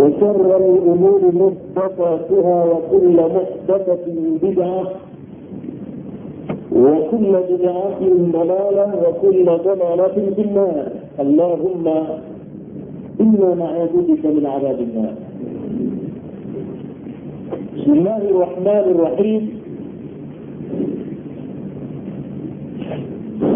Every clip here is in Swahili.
وشر الأمور محدثاتها وكل محدثة بدعة وكل بدعة ضلالة وكل ضلالة في النار. اللهم إنا نعوذ بك من عذاب النار. بسم الله الرحمن الرحيم.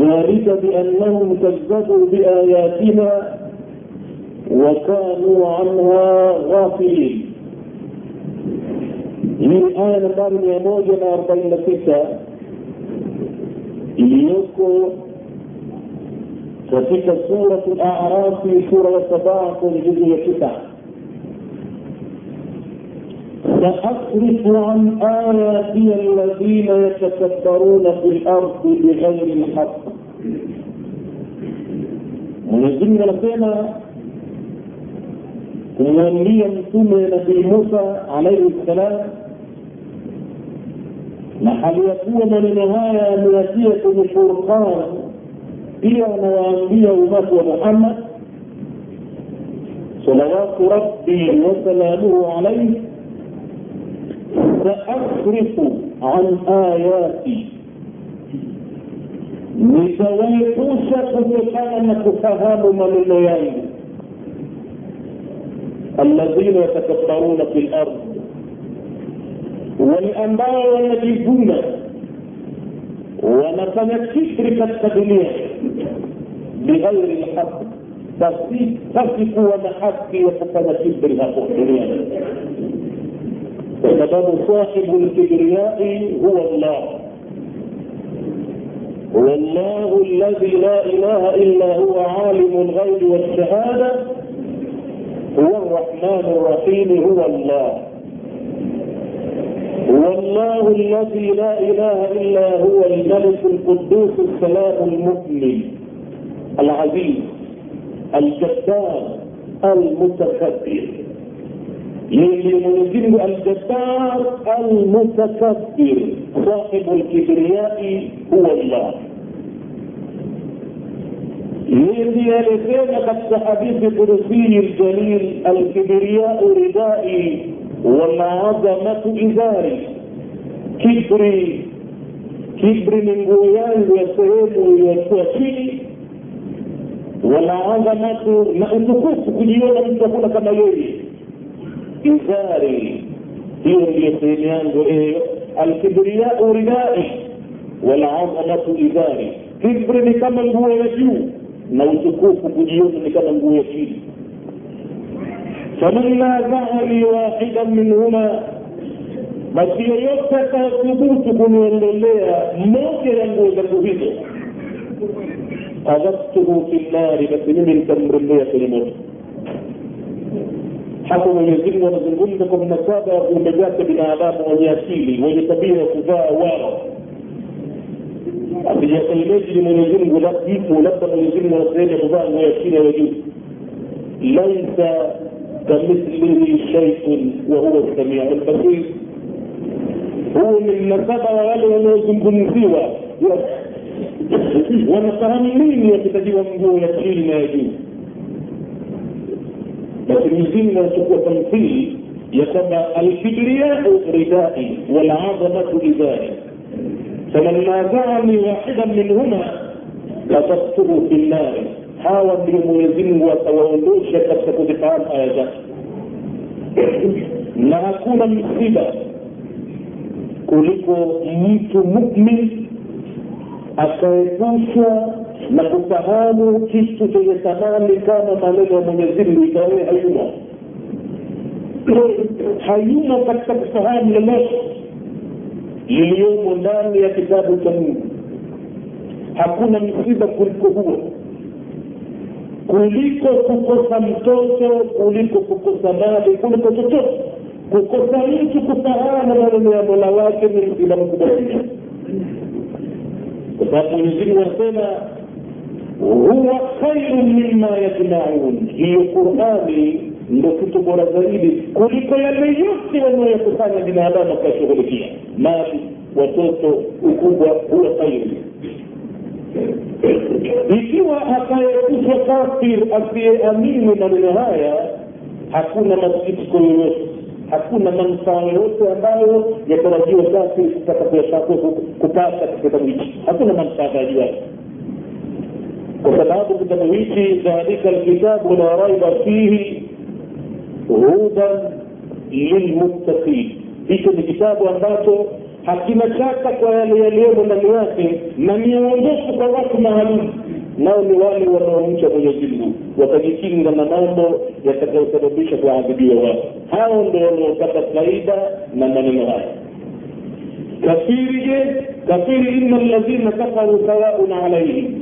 ذلك بأنهم كذبوا بآياتنا وكانوا عنها غافلين. من آية نمبر 149 إليكو كتك سورة الأعراف في سورة السبعة الجزء التسع سأصرف عن آياتي الذين يتكبرون في الأرض بغير الحق. Mwenyezi anasema kumwambia mtume Nabii Musa alaihi ssalam, na hali ya kuwa maneno haya ameyatia kwenye Furqan, pia anawaambia umati wa Muhammad salawatu rabbi wasalamuhu alaihi سأصرف عن آياتي nitawaepusha kutokana na kufahamu maneno yangu alladhina yatakabbaruna fi lard wale ambao wanajivuna wanafanya kibri katika dunia bighairi lhaq basi basi kuwa na haki ya kufanya kibri hapo duniani وسبب صاحب الكبرياء هو الله هو الله الذي لا إله إلا هو عالم الغيب والشهادة. هو الرحمن الرحيم هو الله. هو الله الذي لا إله إلا هو الملك القدوس السلام المؤمن العزيز الجبار المتكبر. mwenye mwenyezimungu aljabbar almutakabbir sahibu lkibriyai huwa llah mimi aliyesema katika hadithi kurusii ljalil alkibriyau ridai wa maadhamatu izari. Kibri kibri ni nguo yangu ya sehemu iliyokuwa chini. Walaadhamatu na utukufu kujiona mtu hakuna kama yeye izari hiyo ndiyo sehemu yangu hiyo alkibriyau ridai walazamatu izari. Kibri ni kama nguo ya juu. Na utukufu kujiona ni kama nguo ya chini. Faman nazahani wahidan minhuma. Basi yeyote atakathubutu kuniondolea moja ya nguo zangu hizo adhabtuhu fi nnari basi mimi nitamrembea kwenye moto hapo Mwenyezi Mungu anazungumza kwa mnasaba wa viumbe vyake binadamu wenye akili wenye tabia ya kuvaa wao akijasaimeji ni Mwenyezi Mungu ipo labda Mwenyezi Mungu ana sehemu ya kuvaa nguo ya chini ya juu laisa kamithlihi shay'un wa huwa samiu lbasir huu ni mnasaba wa wale wanaozungumziwa wanafahamu nini wakitajiwa nguo ya chini na ya juu lakini mzimu inachukua tamthili ya kwamba alkibriyau ridai walazamatu idai faman nazani wahidan minhuma kasaftuhu fi nnari hawa ndio mwenyezimngu atawaondosha katika kuzifahamu aya zake. Na hakuna msiba kuliko mtu mumin akaepushwa na kufahamu kitu chenye thamani kama maneno ya mwenyezi mungu ikawe hayumo hayumo katika kufahamu lolote liliyomo ndani ya kitabu cha mungu. Hakuna msiba kuliko huo. Kuliko kukosa mtoto kuliko kukosa mali kuliko chochote. Kukosa mtu kufahamu maneno ya mola wake ni msiba mkubwa. Kwa sababu mwenyezimungu anasema huwa khairu mima yajmaun. Hiyo qurani ndo kitu bora zaidi kuliko yale yote wanayokusanya binadamu akashughulikia mali watoto ukubwa huwa khairu ikiwa atayekufa kafir asiyeamini maneno haya hakuna masikitiko yoyote hakuna manufaa yoyote ambayo yatarajiwa kafir kupata katika kitabu hichi hakuna manufaa yake kitabu hichi dhalika lkitabu la raiba fihi hudan lilmuttaqin hicho ni kitabu ambacho hakina shaka kwa yale yaliyomo ndani yake na miongozo kwa watu maalum nao ni wale wanaomcha mwenyezi mungu watajikinga na mambo yatakayosababisha kuadhibiwa wao hao ndo wanaopata faida na maneno haya kafiri je kafiri ina ladhina kafaru sawaun alaihim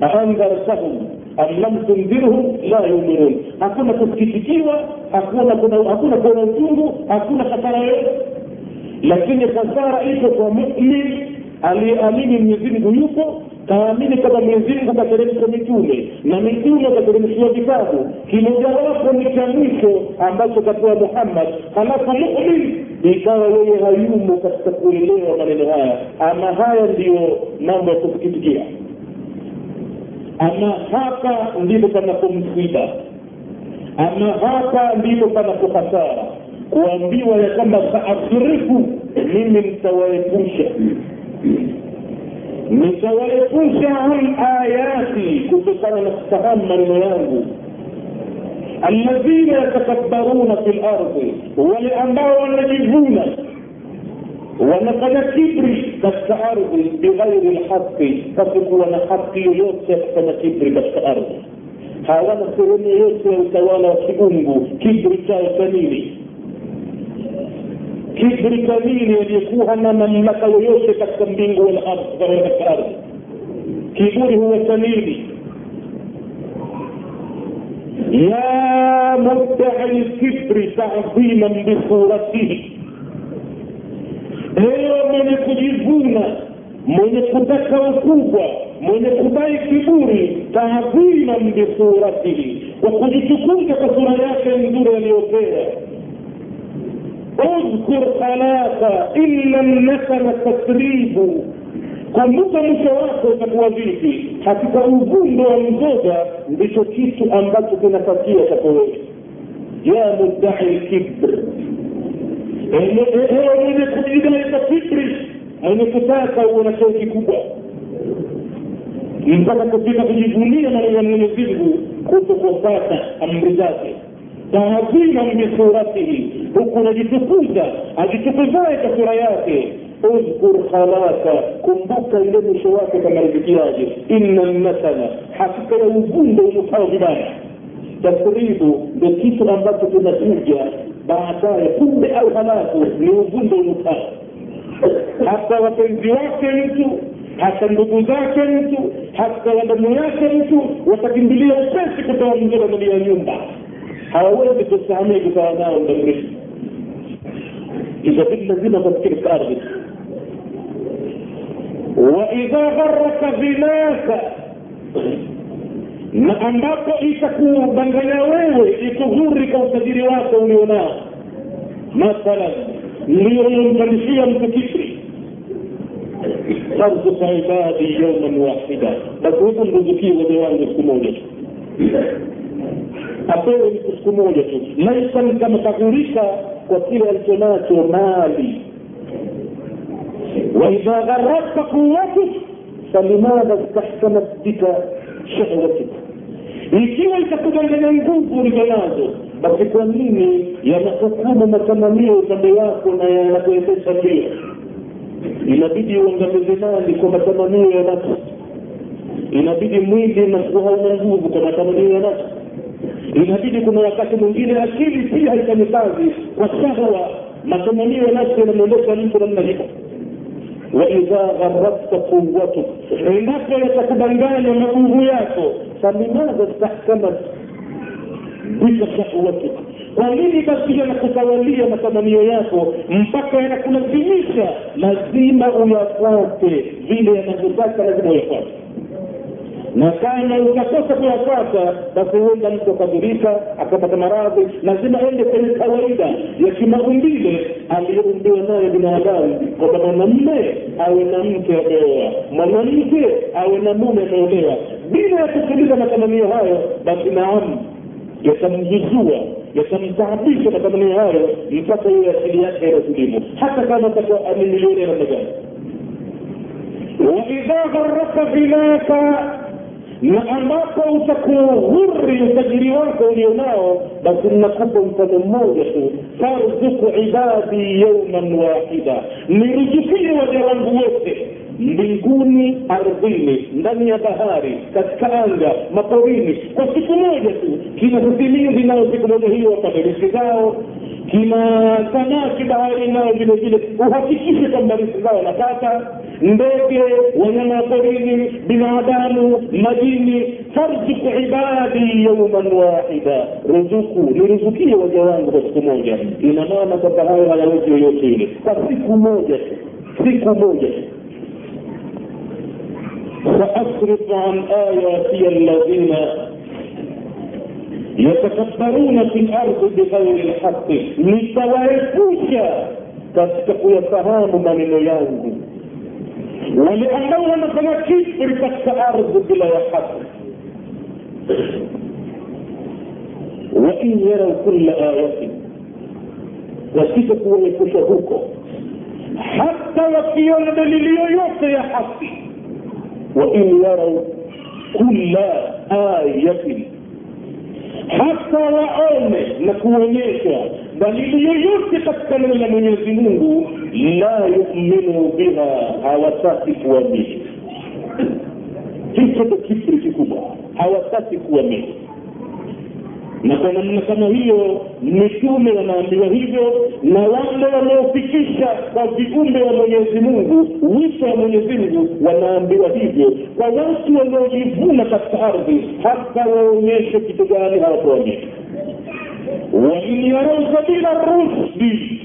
aandhartahum am lam tundhirhum la yuminun hakuna kusikitikiwa hakuna hakuna kuona uchungu hakuna hasara yoyote lakini hasara iko kwa mumin aliyeamini mwenyezimngu yupo kaamini kama mwenyezimngu kateremsha mitume na mitume kateremshiwa vitabu kimojawapo ni cha mwisho ambacho kapewa muhammad halafu mumin ikawa yeye hayumo katika kuelewa maneno haya ama haya ndiyo mambo ya kusikitikia ama hapa ndipo panapomsiba ama hapa ndipo panapohasara kuambiwa ya kwamba saasrifu mimi nitawaepusha. Nitawaepusha an ayati kutokana na kufahamu maneno yangu. Alladhina yatakabbaruna fi lardi wale ambao wanajivuna wanafanya kibri katika ardhi bighairi lhaqi pasikuwa na haki yoyote ya kufanya kibri katika ardhi hawana sehemu yoyote ya utawala wa kiungu kibri chao cha nini kibri cha nini aliyekuwa hana mamlaka yoyote katika mbingu wala ardhi katika ardhi kiburi huwa cha nini ya mudai lkibri tadhiman bisuratihi huyo mwenye kujivuna mwenye kutaka ukubwa mwenye kudai kiburi taadhiman bisuratihi kwa kujitukuza kwa sura yake nzuri aliyopewa udhkur halaka illa lnasana tasribu. Kumbuka mwisho wako utakuwa vipi? Hakika uvundo wa mzoga ndicho kitu ambacho kinapatia chako ya mudai lkibr mwenye kujidai fikri mwenye kutaka uwe na cheo kikubwa. Mpaka kufika kujivunia maneno ya mwenyezi mungu kutokufata amri zake. Taadhima min suratihi huku unajitukuza ajitukuzaye kwa sura yake. Udhkur khalaka kumbuka ile mwisho wake kamalizikiaje inna lmasala hakika ya uvundo unukao vibaya tasribu ndo baadaye punde au halafu ni uvundo unukao hata wapenzi wake mtu hata ndugu zake mtu hata wadamu yake mtu watakimbilia upesi kutoa mzura ndani ya nyumba. Hawawezi kustahamili kukaa nao muda mrefu. Itabidi lazima tafikiri ardhi. Waidha gharaka ghinaka na ambapo itakudanganya wewe ikughuri kwa utajiri wako ulionao. Mathalan ndio uliompanishia mtu kifri. Tarzuka ibadi yauman wahida basi huku mruzukie waja wangu siku moja. Tu apewe mtu siku moja tu. Maisha ni kama kaghurika kwa kile alichonacho mali. Waidha gharaka quwatuk falimadha stahkamat bika shahwatik ikiwa itakudanganya nguvu ulizo nazo basi kwa nini yanahukumu matamanio upande wako na yanakuendesha pia? Inabidi uangamize mali kwa matamanio ya nafsi. Inabidi mwili unakuwa hauna nguvu kwa matamanio ya nafsi. Inabidi kuna wakati mwingine akili pia haifanyi kazi kwa shahwa matamanio ya nafsi yanamwendesha mtu namna hivyo waidha gharakta quwatuk endapo yatakudanganya maguvu yako falimadha stahkamat bika shahwatik kwa nini basi yanakutawalia matamanio yako mpaka yanakulazimisha? Lazima uyafuate vile yanavyotaka lazima uyafuate na kama utakosa kuyapata basi huenda mtu akadhurika akapata maradhi lazima ende kwenye kawaida ya kimaumbile aliyoumbiwa nayo binadamu kwamba mwanamme awe na mke ameoa mwanamke awe na mume ameolewa. Bila ya kutuliza matamanio hayo basi naam yatamjuzua yatamtaabisha matamanio hayo mpaka hiyo asili yake yanatulimu hata kama atakuwa amemilioni namna gani waidha gharaka ghinaka na ambapo utakughuri utajiri wako ulionao basi nakupa mfano mmoja tu. Farzuku ibadi yauman wahida. Niruzukie waja wangu wote. Mbinguni ardhini ndani ya bahari katika anga maporini. Kwa siku moja tu kina sisimizi nao siku moja hiyo wapate riski zao kina samaki bahari nao vile vile uhakikishe kwamba riski zao wanapata ndege wanyama wa porini binadamu majini farzuku ibadi yauman wahida ruzuku niruzukie waja wangu kwa siku moja ina maana kwamba hayo hayawezi yoyote ile kwa siku moja tu siku moja tu سأصرف عن آياتي الذين يتكبرون في الأرض بغير الحق لتوارثوش تستقوى فهام من الياوم ولأنه مثلا كبر تحت الأرض بلا حق. وإن يروا كل آية وسيتكوى يكشفوك حتى وكيون لليو يا حق. وإن يروا كل آية hata waone na kuonyesha dalili yoyote katika neno la mwenyezi mungu la yuminu biha hawataki kuamini. Hicho ndo kibri kikubwa hawataki kuamini. Na kwa namna kama hiyo mitume wanaambiwa hivyo na wale wanaofikisha kwa viumbe wa mwenyezi mungu wito wa mwenyezi mungu wanaambiwa hivyo kwa watu waliojivuna katika ardhi hata waonyeshe kitu gani hawakuonyesha wain yarau sabila rusdi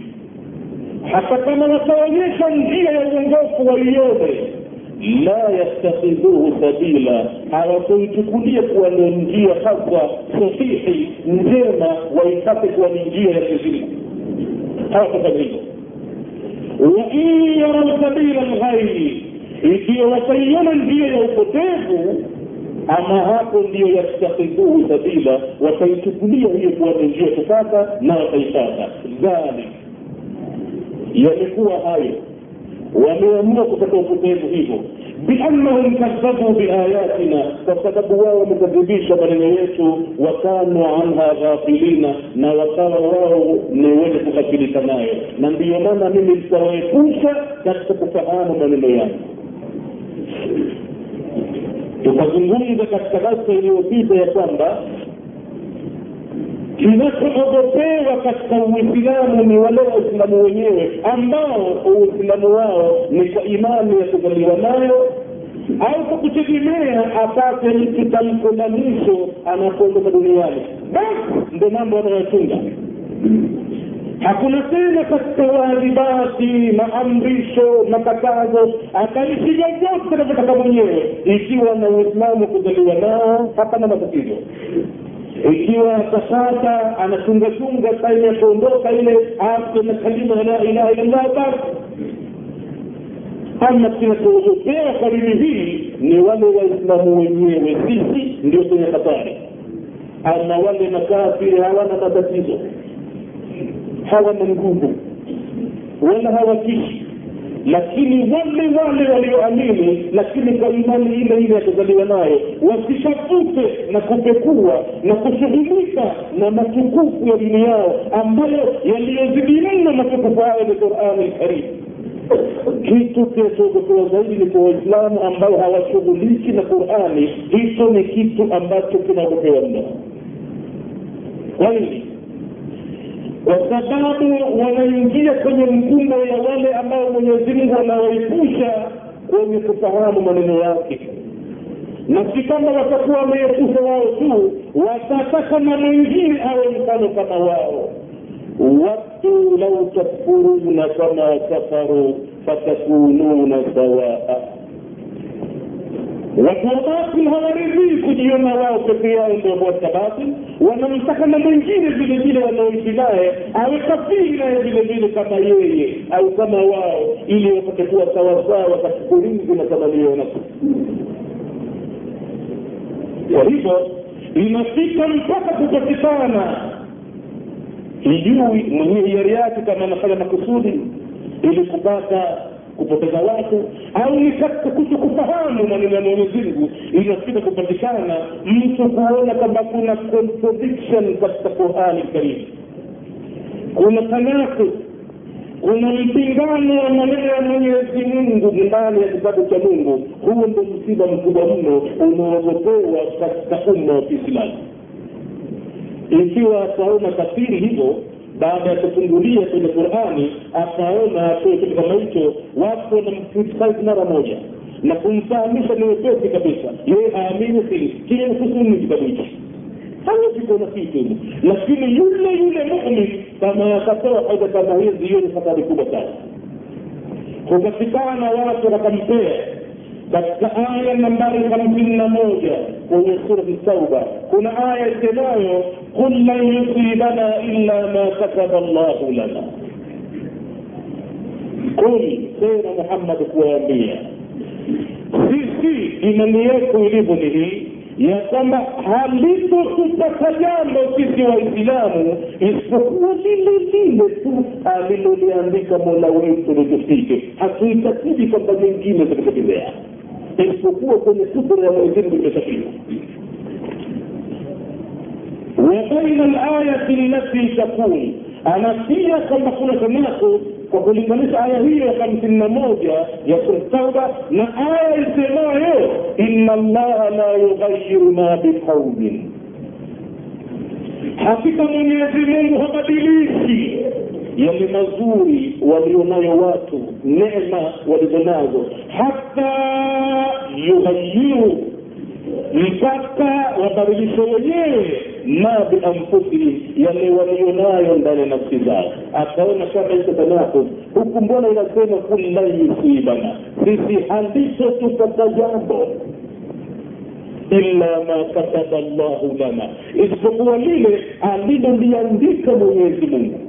hata kama wataonyesha njia ya uongofu waione la yattakhidhuhu sabila hawakuichukulia kuwa ndio njia haswa sahihi njema waipate kuwa ni njia ya kizimu hawakufanya hivyo wain yarau sabila lghairi ikiwa wataiona njia ya upotevu ama hapo ndiyo yastakhidhuhu sabila wataichukulia hiyo kuwa ni njia kupata na wataipata. Dhalik. Yamekuwa hayo. Wameamua kupata upotevu hivyo. Biannahum kadhabu biayatina kwa sababu wao wamekadhibisha maneno yetu wakanu anha ghafilina na wakawa wao ni wenye kughafilika nayo. Na ndiyo maana mimi nitawaepusha katika kufahamu maneno yangu tukazungumza katika darsa iliyopita ya kwamba kinachoogopewa katika uislamu ni wale waislamu wenyewe ambao uislamu wao ni kwa imani ya kuzaliwa nayo au kwa kutegemea apate mtu tamko la mwisho anapoondoka duniani. Basi ndo mambo anayochunga hakuna tena katika waadhibati maamrisho makatazo akaishi vyovyote anavyotaka mwenyewe. Ikiwa na uislamu kuzaliwa nao hapana matatizo. Ikiwa sasa anachungachunga time ya kuondoka ile afe na kalima la ilaha illallah basi. Ama kinachoogopea kwa hii ni wale waislamu wenyewe sisi ndio kwenye hatari. Ama wale makafiri hawana matatizo hawana nguvu wala hawatishi. Lakini wale wale walioamini lakini kwa imani ile ile yakuzaliwa nayo wasitafute na kupekua na kushughulika na matukufu ya dini yao ambayo yaliyozidi mno matukufu hayo ni qurani lkarim kitu kinachoogopewa zaidi ni kwa waislamu ambao hawashughuliki na qurani hicho ni kitu ambacho kinaogopewa mno kwa nini kwa sababu wanaingia kwenye mkumbo ya wale ambao mwenyezi mungu anawaepusha kwenye kufahamu maneno yake. Na si kwamba watakuwa wameepusha wao tu watataka na mwingine awe mfano kama wao. Watu lau takfuruna kama kafaru fatakununa sawaa watu wa batil hawaridhii kujiona wao peke yao ndio watu basi wanamtaka na mwingine vile vile wanaoishi naye awe kafiri naye vile vile kama yeye au kama wao ili wapate kuwa sawasawa katika ulinzi na tamanio nafsi kwa hivyo inafika mpaka kupatikana sijui mwenye hiari yake kama anafanya makusudi ili kupata kupoteza watu au ni kuto kufahamu maneno ya mwenyezi mungu inafika kupatikana mtu kuona kwamba kuna contradiction katika qurani karimu kuna tanakul kuna mpingano wa maneno ya mwenyezi mungu ndani ya kitabu cha mungu. Huo ndo msiba mkubwa mno unaogopewa katika umma wa kiislamu. Ikiwa ataona kafiri hivyo baada ya kufungulia kwenye qurani akaona atoe kitu kama hicho watu wanamkritisize mara moja. Na kumfahamisha ni wepesi kabisa. Yeye aamini kile kusuni kitabu hichi hawezi kuona kitu lakini yule yule mumin kama akatoa hoja kama hizi hiyo ni hatari kubwa sana. Kupatikana watu wakampea katika aya nambari hamsini na moja kwenye surati tauba kuna aya isemayo qul lan yusibana illa ma kataba llahu lana. Qul sema muhammad kuwaambia sisi imani yetu ilivyo ni hii ya kwamba halitotupata jambo sisi waislamu isipokuwa lile lile tu aliloliandika mola wetu litufike hatuitakidi kwamba mengine zikatokezea isipokuwa kwenye sura ya mwenyezi mungu baina wabaina alayati allati takun anasia kwamba kuna tanako kwa kulinganisha aya hiyo ya hamsini na moja ya sura tauba na aya isemayo ina llaha la yughayiru ma biqaumin hakika mwenyezi mungu habadilishi yale mazuri walionayo watu neema walizonazo hata yughayiru mpaka wabadilishe wenyewe ma bianfusihim yale walionayo ndani ya nafsi zao. Akaona kama iko tanafus huku mbona inasema kul lan sisi tupata jambo illa ma kataba llahu lana. Isipokuwa lile aliloliandika mwenyezi mungu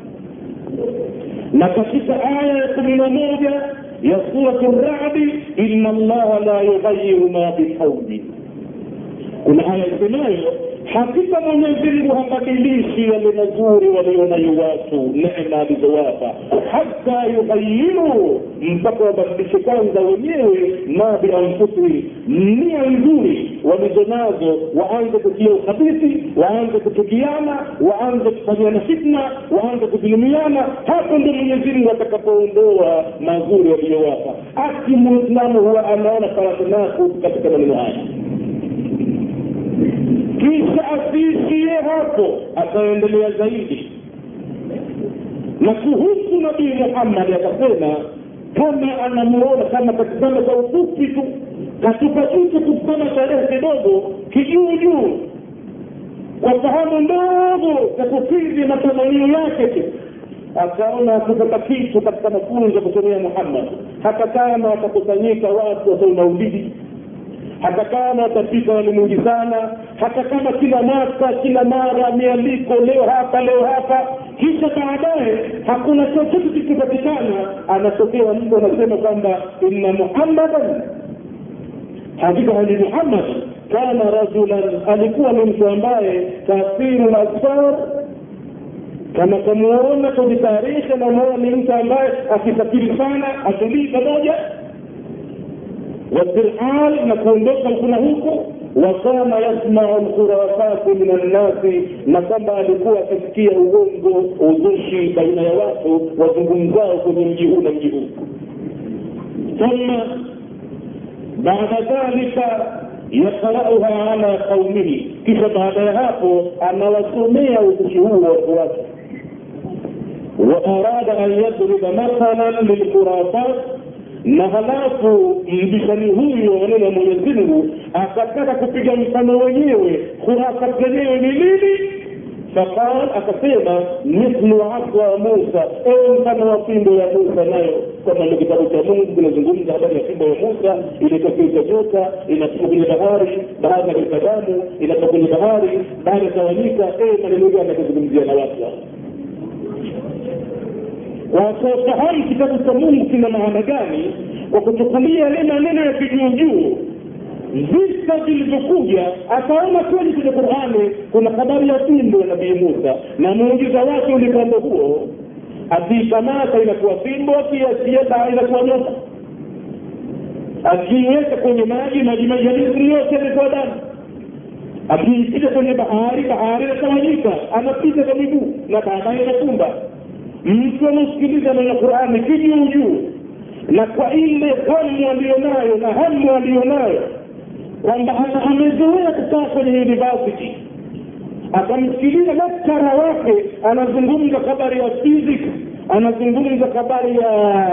na katika aya ya kumi na moja ya suratu radi ina allaha la yughayiru ma biqaumin kuna aya isemayo hakika mwenyezi mungu habadilishi yale mazuri walionayo watu neema alizowapa. Hata yuhayiru mpaka wabadilishe kwanza wenyewe ma bianfusihim nia nzuri walizonazo waanze kutia ukhabithi waanze kuchukiana waanze kufanyana fitna waanze kudhulumiana. Hapo ndo mwenyezi mungu atakapoondoa mazuri waliyowapa aki muislamu huwa anaona faratanaku katika maneno haya kisha asiishie hapo ataendelea zaidi. Na kuhusu nabii muhammadi akasema kama anamuona kama katikana kwa ufupi tu katupa jicho kusema tarehe kidogo kijuu juu kwa fahamu ndogo za kukidhi matamanio yake tu. Akaona akupata kitu katika mafunzo ya muhammadi muhammad. Hata kama watakusanyika watu maulidi hata kama watafika walimwingi sana hata kama kila mwaka kila mara mialiko leo hapa leo hapa kisha baadaye hakuna chochote kikipatikana anatokea mtu anasema kwamba inna muhammadan. Hakika hali muhammad kana rajulan alikuwa ni mtu ambaye kathiru lasfar kama kamuona kwenye tarehe namuona ni mtu ambaye akisafiri sana atulii pamoja والترحال نكون kuna huko wakana yasmau lkhurafati min annasi na kwamba alikuwa akisikia uongo uzushi baina ya watu wazungumzao kwenye mji huu na mji huu thumma baada dhalika yaqrauha ala qaumihi kisha baada ya hapo anawasomea uzushi huu watu wake وأراد أن يضرب مثلا للخرافات na halafu mbishani huyu wa maneno ya mwenyezi mungu akataka kupiga mfano wenyewe khurafat zenyewe ni nini? Faqal akasema mithlu aswa musa. Ewe mfano wa fimbo ya musa nayo. Kama ndo kitabu cha mungu kinazungumza habari ya fimbo ya musa ilitokeza joka inatoka kwenye bahari bahari ya damu inatoka kwenye bahari bahari itawanyika ewe maneno gani akazungumzia na watu wasiofahamu kitabu cha mungu kina maana gani? Kwa kuchukulia yale maneno ya kijuujuu visa vilivyokuja akaona kweli kwenye qurani kuna habari ya fimbo ya nabii musa. Na muujiza wake ulipando huo akiikamata inakuwa fimbo akiasieta inakuwa nyota. Akiiweka kwenye maji maji maji misri yote yamekuwa damu. Akiipita kwenye bahari bahari inatawanyika anapita kwa miguu na baadaye inafumba mtu anasikiliza neno qurani kijuujuu na kwa ile hamu aliyonayo na hamu aliyonayo kwamba amezoea kukaa kwenye university. Akamsikiliza daktara wake anazungumza habari ya physics anazungumza habari ya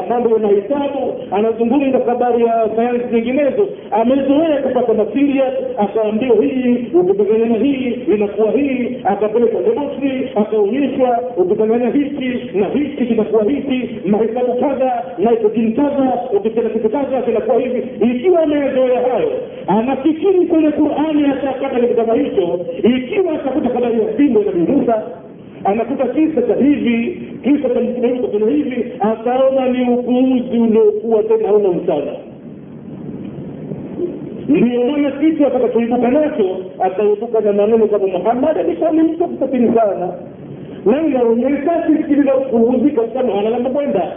mambo ya mahesabu anazungumza habari ya sayansi nyinginezo. Amezoea kupata masiria akaambiwa hii ukipigania hii inakuwa hii akapelekwa laboratory akaonyeshwa ukipigania hiki na hiki kinakuwa hiki mahesabu kadha nitrogen kadha ukitenda kitu kadha kinakuwa hivi. Ikiwa amezoea hayo anafikiri kwenye qurani atapata kitu kama hicho. Ikiwa atakuta habari ya fimbo na Musa anakuta kisa cha hivi kisa cha mtume kafanya hivi akaona ni upuuzi uliokuwa tena hauna msada ndio maana kitu atakachoibuka nacho ataibuka na maneno kama muhammad mtu kusafiri sana. Na inaonyesha sikiliza upuuzi katika mahala kwenda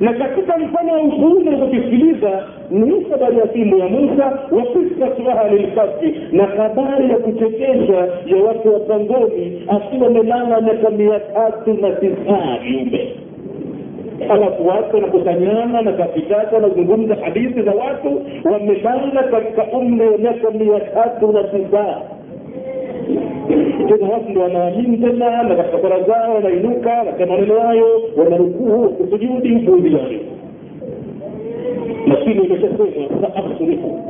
na katika mfano wa upuuzi unazokisikiliza ni habari ya fimbo ya musa wa kisatu ahli lkafi na habari ya kuchekesha ya watu wa pangoni akiwa amelala miaka mia tatu na tisaa viumbe. Alafu watu wanakusanyana na katikati wanazungumza hadithi za watu wamelala katika umri wa miaka mia tatu na tisaa tena watu ndo wanaamini tena na katika sala zao wanainuka katika maneno hayo wanarukuu wakusujudi gani lakini imeshasema saasrifu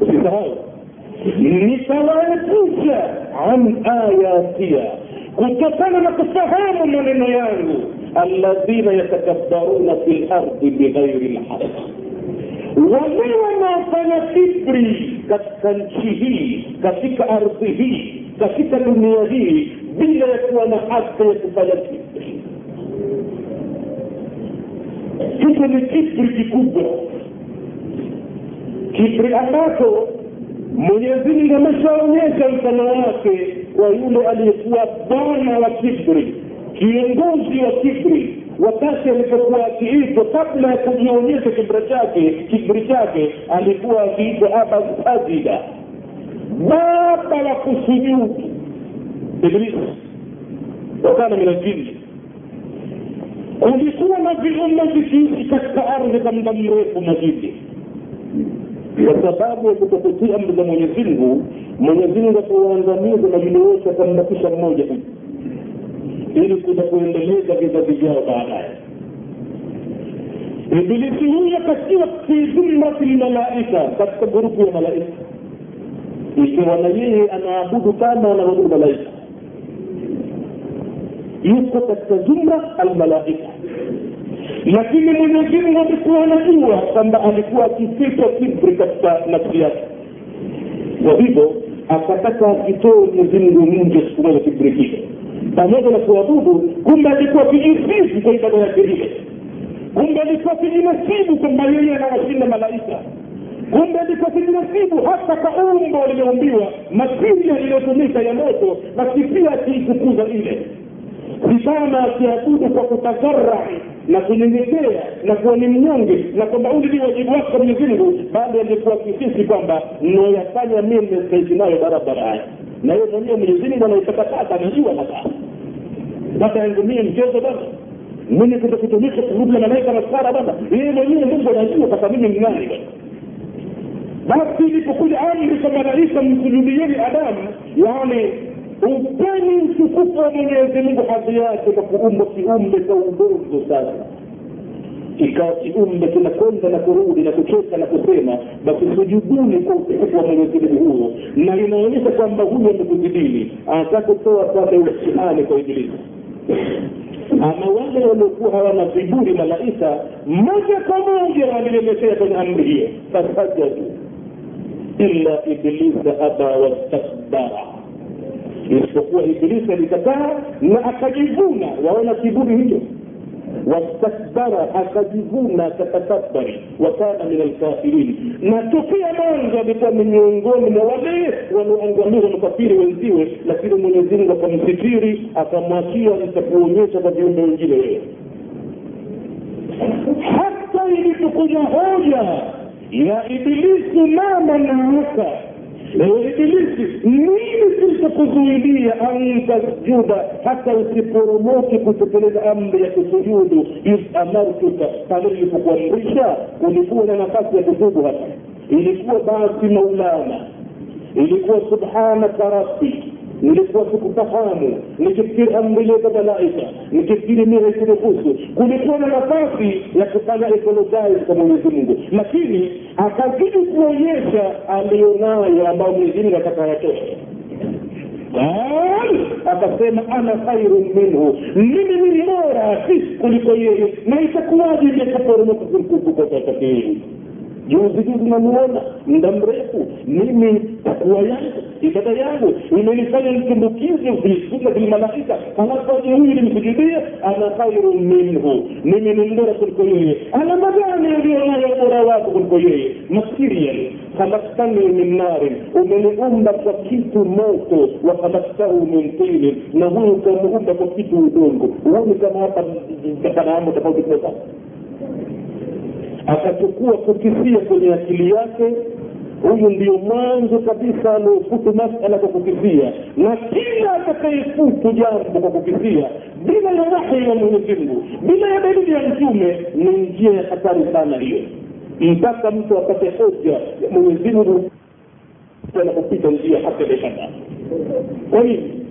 usisahau nitawaepusha an ayatia kutokana na kufahamu maneno yangu alladhina yatakabbaruna fi lardi bighairi lhaq wale wanaofanya kibri katika nchi hii katika ardhi hii katika dunia hii bila ya kuwa na haki ya kufanya kibri hicho ni kibri kikubwa. Kibri ambacho mwenyezi mungu ameshaonyesha mfano wake kwa yule aliyekuwa bwana wa kibri kiongozi wa kibri wakati alipokuwa akiitwa kabla ya kujionyesha kibra chake kibri chake alikuwa akiitwa abasajida baba la kusujudu. Iblis wakana min aljini kulikuwa na viumbe vikiishi katika ardhi kwa muda mrefu majini kwa sababu ya kutokutii amri za mwenyezi mungu akuwaangamiza majini wote akambakisha mmoja huyu ili kuja kuendeleza vizazi vyao baadaye. Ibilisi huyo akatiwa fi dhumrati lmalaika katika gurupu ya malaika ikiwa na yeye anaabudu kama anaabudu malaika. Yuko katika zumra almalaika. Lakini mwenyezi mungu alikuwa anajua kwamba alikuwa akificha kibri katika nafsi yake. Kwa hivyo akataka akitoe mwenyezi mungu nje siku moja kibri kile. Pamoja na kuabudu kumbe alikuwa kijisifu kwa ibada yake ile. Kumbe alikuwa kijinasibu kwamba yeye anawashinda malaika kumbe alikuwa kijinasibu hata kwa umbo limeumbiwa matiria iliyotumika ya moto basi pia akiitukuza ile. Sitana akiabudu kwa kutadharai na kunyenyekea na kuwa ni mnyonge na kwamba uli ni wajibu wake kwa mwenyezi mungu bado alikuwa kisisi kwamba mnaoyafanya mimi staishi nayo barabara haya na hiyo mwenyewe mwenyezi mungu anaitakataka anajua hata baba yangu mie mchezo bana mwenye kuta kutumika kurudi na malaika masara bana yeye mwenyewe mungu anajua kasa mimi mnani bana basi ilipokuja amri kwa malaika msujudieni adamu yaani upeni utukufu wa mwenyezi mungu hadhi yake kwa kuumba kiumbe cha udongo sasa. Ikawa kiumbe kinakwenda na kurudi na kucheka na kusema basi sujuduni kwa utukufu wa mwenyezi mungu huo. Na inaonyesha kwamba huyo amekuzidini anataka kutoa pale mtihani kwa ibilisi. Ama wale waliokuwa hawana viburi malaika moja kwa moja walielekea kwenye amri hiyo. Fasajadu illa iblisa aba wastakbara isipokuwa iblisi alikataa na akajivuna. Waona kiburi hicho? Wastakbara akajivuna akatakabari wakana min alkafirin. Na tokea mwanzo alikuwa ni miongoni mwa wale walioangamiza makafiri wenziwe lakini mwenyezimungu akamsitiri akamwachia nitakuonyesha kwa viumbe wengine wewe. Hata ilipokuja hoja ya ibilisi mama naaka ewe ibilisi nini kilichokuzuilia an tasjuda hata usiporomoke kutekeleza amri ya kusujudu? Id amartuka pale ilipokuamrisha ulikuwa na nafasi ya kutubu hapa. Ilikuwa basi maulana ilikuwa subhanaka rabbi nilikuwa sikufahamu nikifikiri amrileta malaika nikifikiri mimi kuruhusu kulikuwa na nafasi ya kufanya ekologai kwa mwenyezi mungu. Lakini akazidi kuonyesha aliyonayo ambayo mwenyezi mungu atakayatosha akasema ana khairun minhu. Mimi ni bora kuliko yeye. Na itakuwaje imekaporomoka kumkukukotakatihi juzi juzi namuona muda mrefu. Mimi takua yangu ibada yangu imenifanya nitumbukize visuna vilmalaika halafu aje huyu nimsujudie ana khairu minhu. Mimi ni mbora kuliko yeye. Alama gani aliyonayo ubora wako kuliko yeye. Material khalaktani min narin. Umeniumba kwa kitu moto wa khalaktahu min tinin na huyu ukamuumba kwa kitu udongo. Huoni kama hapa kanaamo tofauti kubwa sana akachukua kukisia kwenye akili yake. Huyu ndio mwanzo kabisa aliofutu masala kwa kukisia na kila atakayefutu jambo kwa kukisia bila ya wahi wa mwenyezi bila ya dalili ya mtume ni njia ya hatari sana hiyo. Mpaka mtu apate hoja ya mwenyezi mungu njia hata biashara kwa nini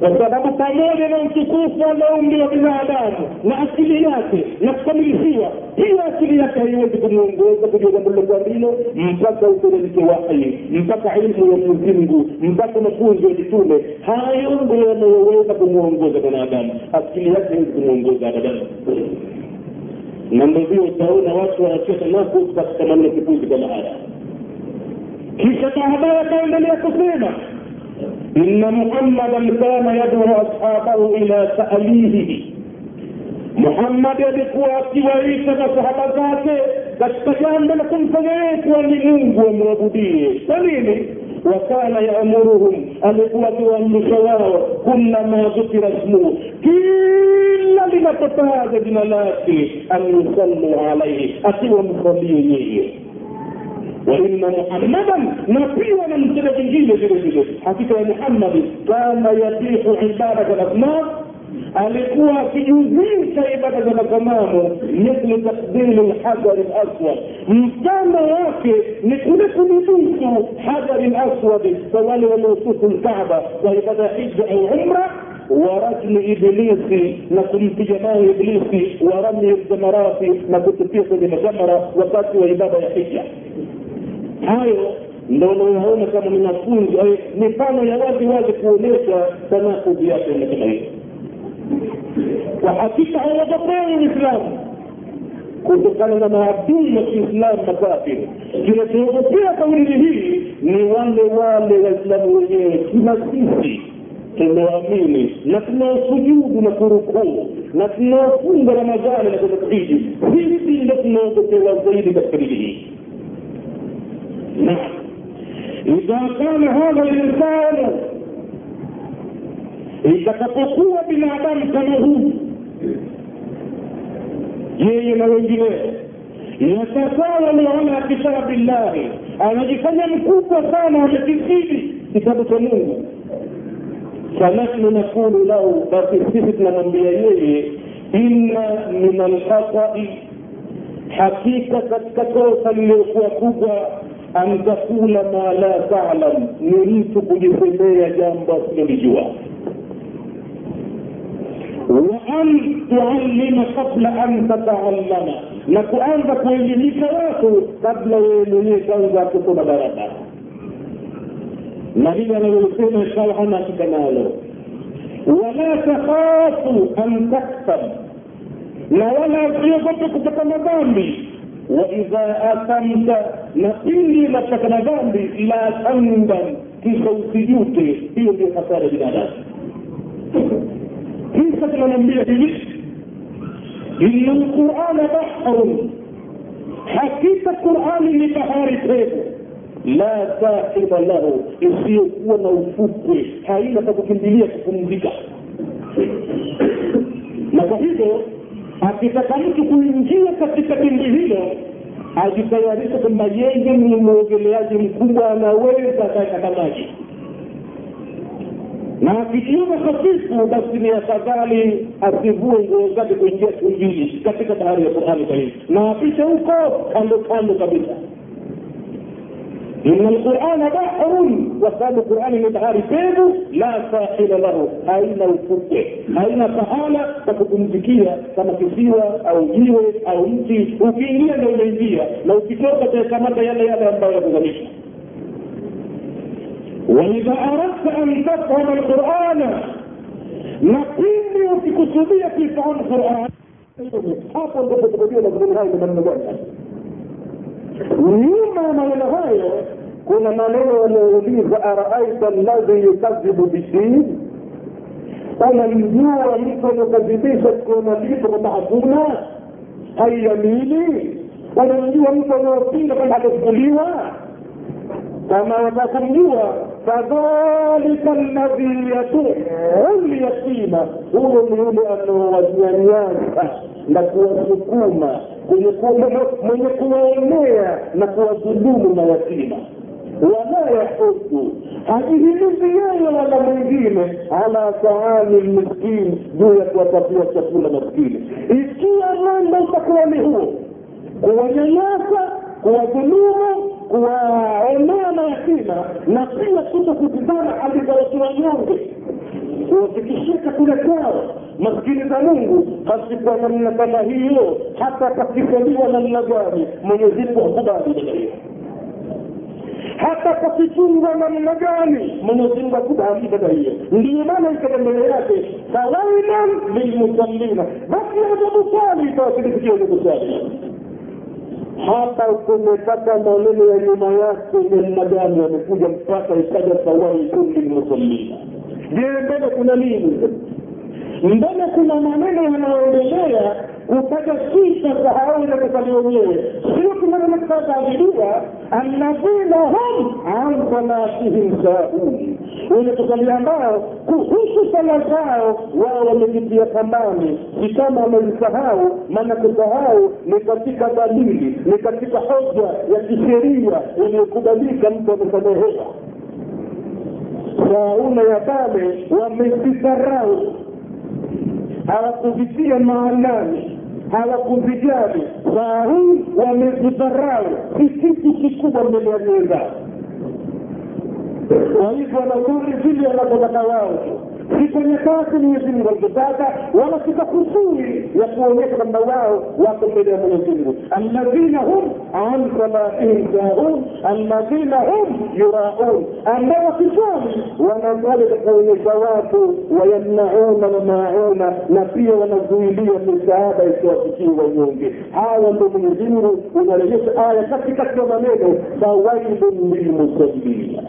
kwa sababu pamoja na utukufu anaumbiwa binadamu na asili yake na kukamilisiwa hiyo asili yake haiwezi kumwongoza kujua jambo lilokuwa ndilo mpaka uteremke wahi mpaka ilmu ya mwenyezi mungu mpaka mafunzo ya mitume. Hayo ndio yanayoweza kumwongoza binadamu. Asili yake haiwezi kumwongoza abadan na ndivyo utaona watu wanacheza nako katika maneno kipuzi kama haya. Kisha sahaba wakaendelea kusema إن محمدا كان يدعو أصحابه إلى تأليهه محمد alikuwa akiwaita masahaba zake katika jambo la kumfanya yeye kuwa ni mungu wamwabudie kwa nini wakana yaamuruhum alikuwa akiwaamrisha wao kullama dhukira smuhu kila linapotaja jina lake an yusallu alaihi akiwa msalie yeye وإن محمدا نبي من سبق الجيل جل حقيقة محمد كان يبيح عباده الأصنام. الكوى في جزيره عباده الأصنام. مثل تقديم الحجر الأسود. من كان واقف نقول لكم نصوص حجر الأسود. طوال موصوف الكعبة. وهي وعباده حج أو عمرة ورجم إبليس لكم في جماعة إبليس ورمي الزمرات. لكم في قلب الجمره وقتل عبادة الحجه hayo ndo unayoona kama ni mafunzo mifano ya wazi wazi kuonyesha tanakudi yake nasema hiyo kwa hakika hawagopewi uislamu kutokana na maadui ya kiislamu makafiri kinachoogopea kaulili hii ni wale wale waislamu wenyewe kina sisi tunaamini na tunaosujudu na kurukuu na tunaofunga ramadhani na kwenda sisi ndo tunaogopewa zaidi katika dini hii نعم إذا كان هذا الإنسان itakapokuwa binadamu kama huyu yeye na wengineo yatasawalu ala kitabi llahi anajifanya mkubwa sana amekizidi kitabu cha mungu fanahnu nakulu lahu basi sisi tunamwambia yeye inna min alkhatai hakika katika kosa lililokuwa kubwa an takula ma la talam ni mtu kujisemea jambo asilolijua wa an tuallima qabla an tataallama na kuanza kuelimisha watu kabla yeye mwenyewe kwanza kusoma barabara na hili analosema ikawa hana hakika nalo wala takhafu an taksab na wala usiogope kupata madhambi waidha athamta na pindi unapata madhambi la tandan kisha usijute hiyo ndio hasara binadamu. Kisa tunamwambia hivi ina lqurana bahrun. Hakika qurani ni bahari pepo. La sahiba lahu isiyokuwa na ufukwe haina pa kukimbilia kupumzika. Na kwa hivyo akitaka mtu kuingia katika dimbi hilo ajitayarisha kwamba yeye ni mwogeleaji mkubwa anaweza katika maji na akijiona hafifu basi ni afadhali asivue nguo zake kuingia tumbili katika bahari ya qurani karimu na apite huko kando kando kabisa إن القرآن بحر وقال القرآن من بحر بيض لا ساحل له أين الفقه أين فعالة تكupumzikia kama kisiwa au jiwe au mti ukiingia ndio unaingia na ukitoka utakamata yale yale ambayo yakuzamisha وإذا أردت أن تفهم القرآن نقيني ukikusudia kuifahamu Qur'an hapo ndipo tukajua mazungumzo hayo ni maneno gani nyuma ya maneno hayo kuna maneno yanayouliza araaita alladhi yukadhibu bishii unamjua mtu anakadhibisha siku malipo kwamba hakuna haiamini unamjua mtu anaopinga kwamba hatafukuliwa kama wataka kumjua fadhalika alladhi yaduu lyatima huyo ni yule anaowanyanyasa na kuwasukuma mwenye kuwaonea na kuwadhulumu mayatima. Wala yahudu hajihimizi yeye wala mwingine. Ala taami miskini juu ya kuwapatia chakula maskini. Ikiwa mambo utakuwa ni huo kuwanyanyasa kuwadhulumu kuwaonea mayatima na pia kuto kutizama hali za watu wanyonge kuwafikishia chakula chao maskini za mungu. Kwa namna kama hiyo hata pakikaliwa namna gani mwenyezimungu hakubali dada hiyo hata pakichungwa namna gani mwenyezimungu hakubali dada hiyo ndiyo maana ikaja mbele yake fawailan lilmusallina. Basi ajabu swali itawasilifikia wenye kuswali hapa kumepata maneno ya nyuma yake namna gani yamekuja mpaka ikaja fawailun lilmusallina je mbele kuna nini? Mbele kuna maneno yanayoendelea kupata sifa sahau na kufanya wenyewe. Sio tumaneno tutatajilia alladhina hum an salatihim saun wenye kusali ambao kuhusu sala zao wao wamejitia thamani. Si kama wamezisahau maana kusahau ni katika dalili ni katika hoja ya kisheria iliyokubalika mtu amesamehewa sauna ya pale wamezidharau hawakuvitia maanani hawakuvijali saa hii wamezidharau si kitu kikubwa mbele ya nyenda kwa hivyo wanazuri vile wanavyotaka wao si kwenye kazi mwenyezi mungu alivyotaka wala sika kusuri ya kuonyesha kwamba wao wako mbele ya mwenyezi mungu. Alladhina hum an salatihim sahun alladhina hum yuraun. Ambao wakiswali wanasali kuonyesha watu wayamnauna wamauna na pia wanazuilia misaada isiwafikie wanyonge. Hawa ndio mwenyezi mungu unarejesha aya katikati ya maneno fawailun lilmusallina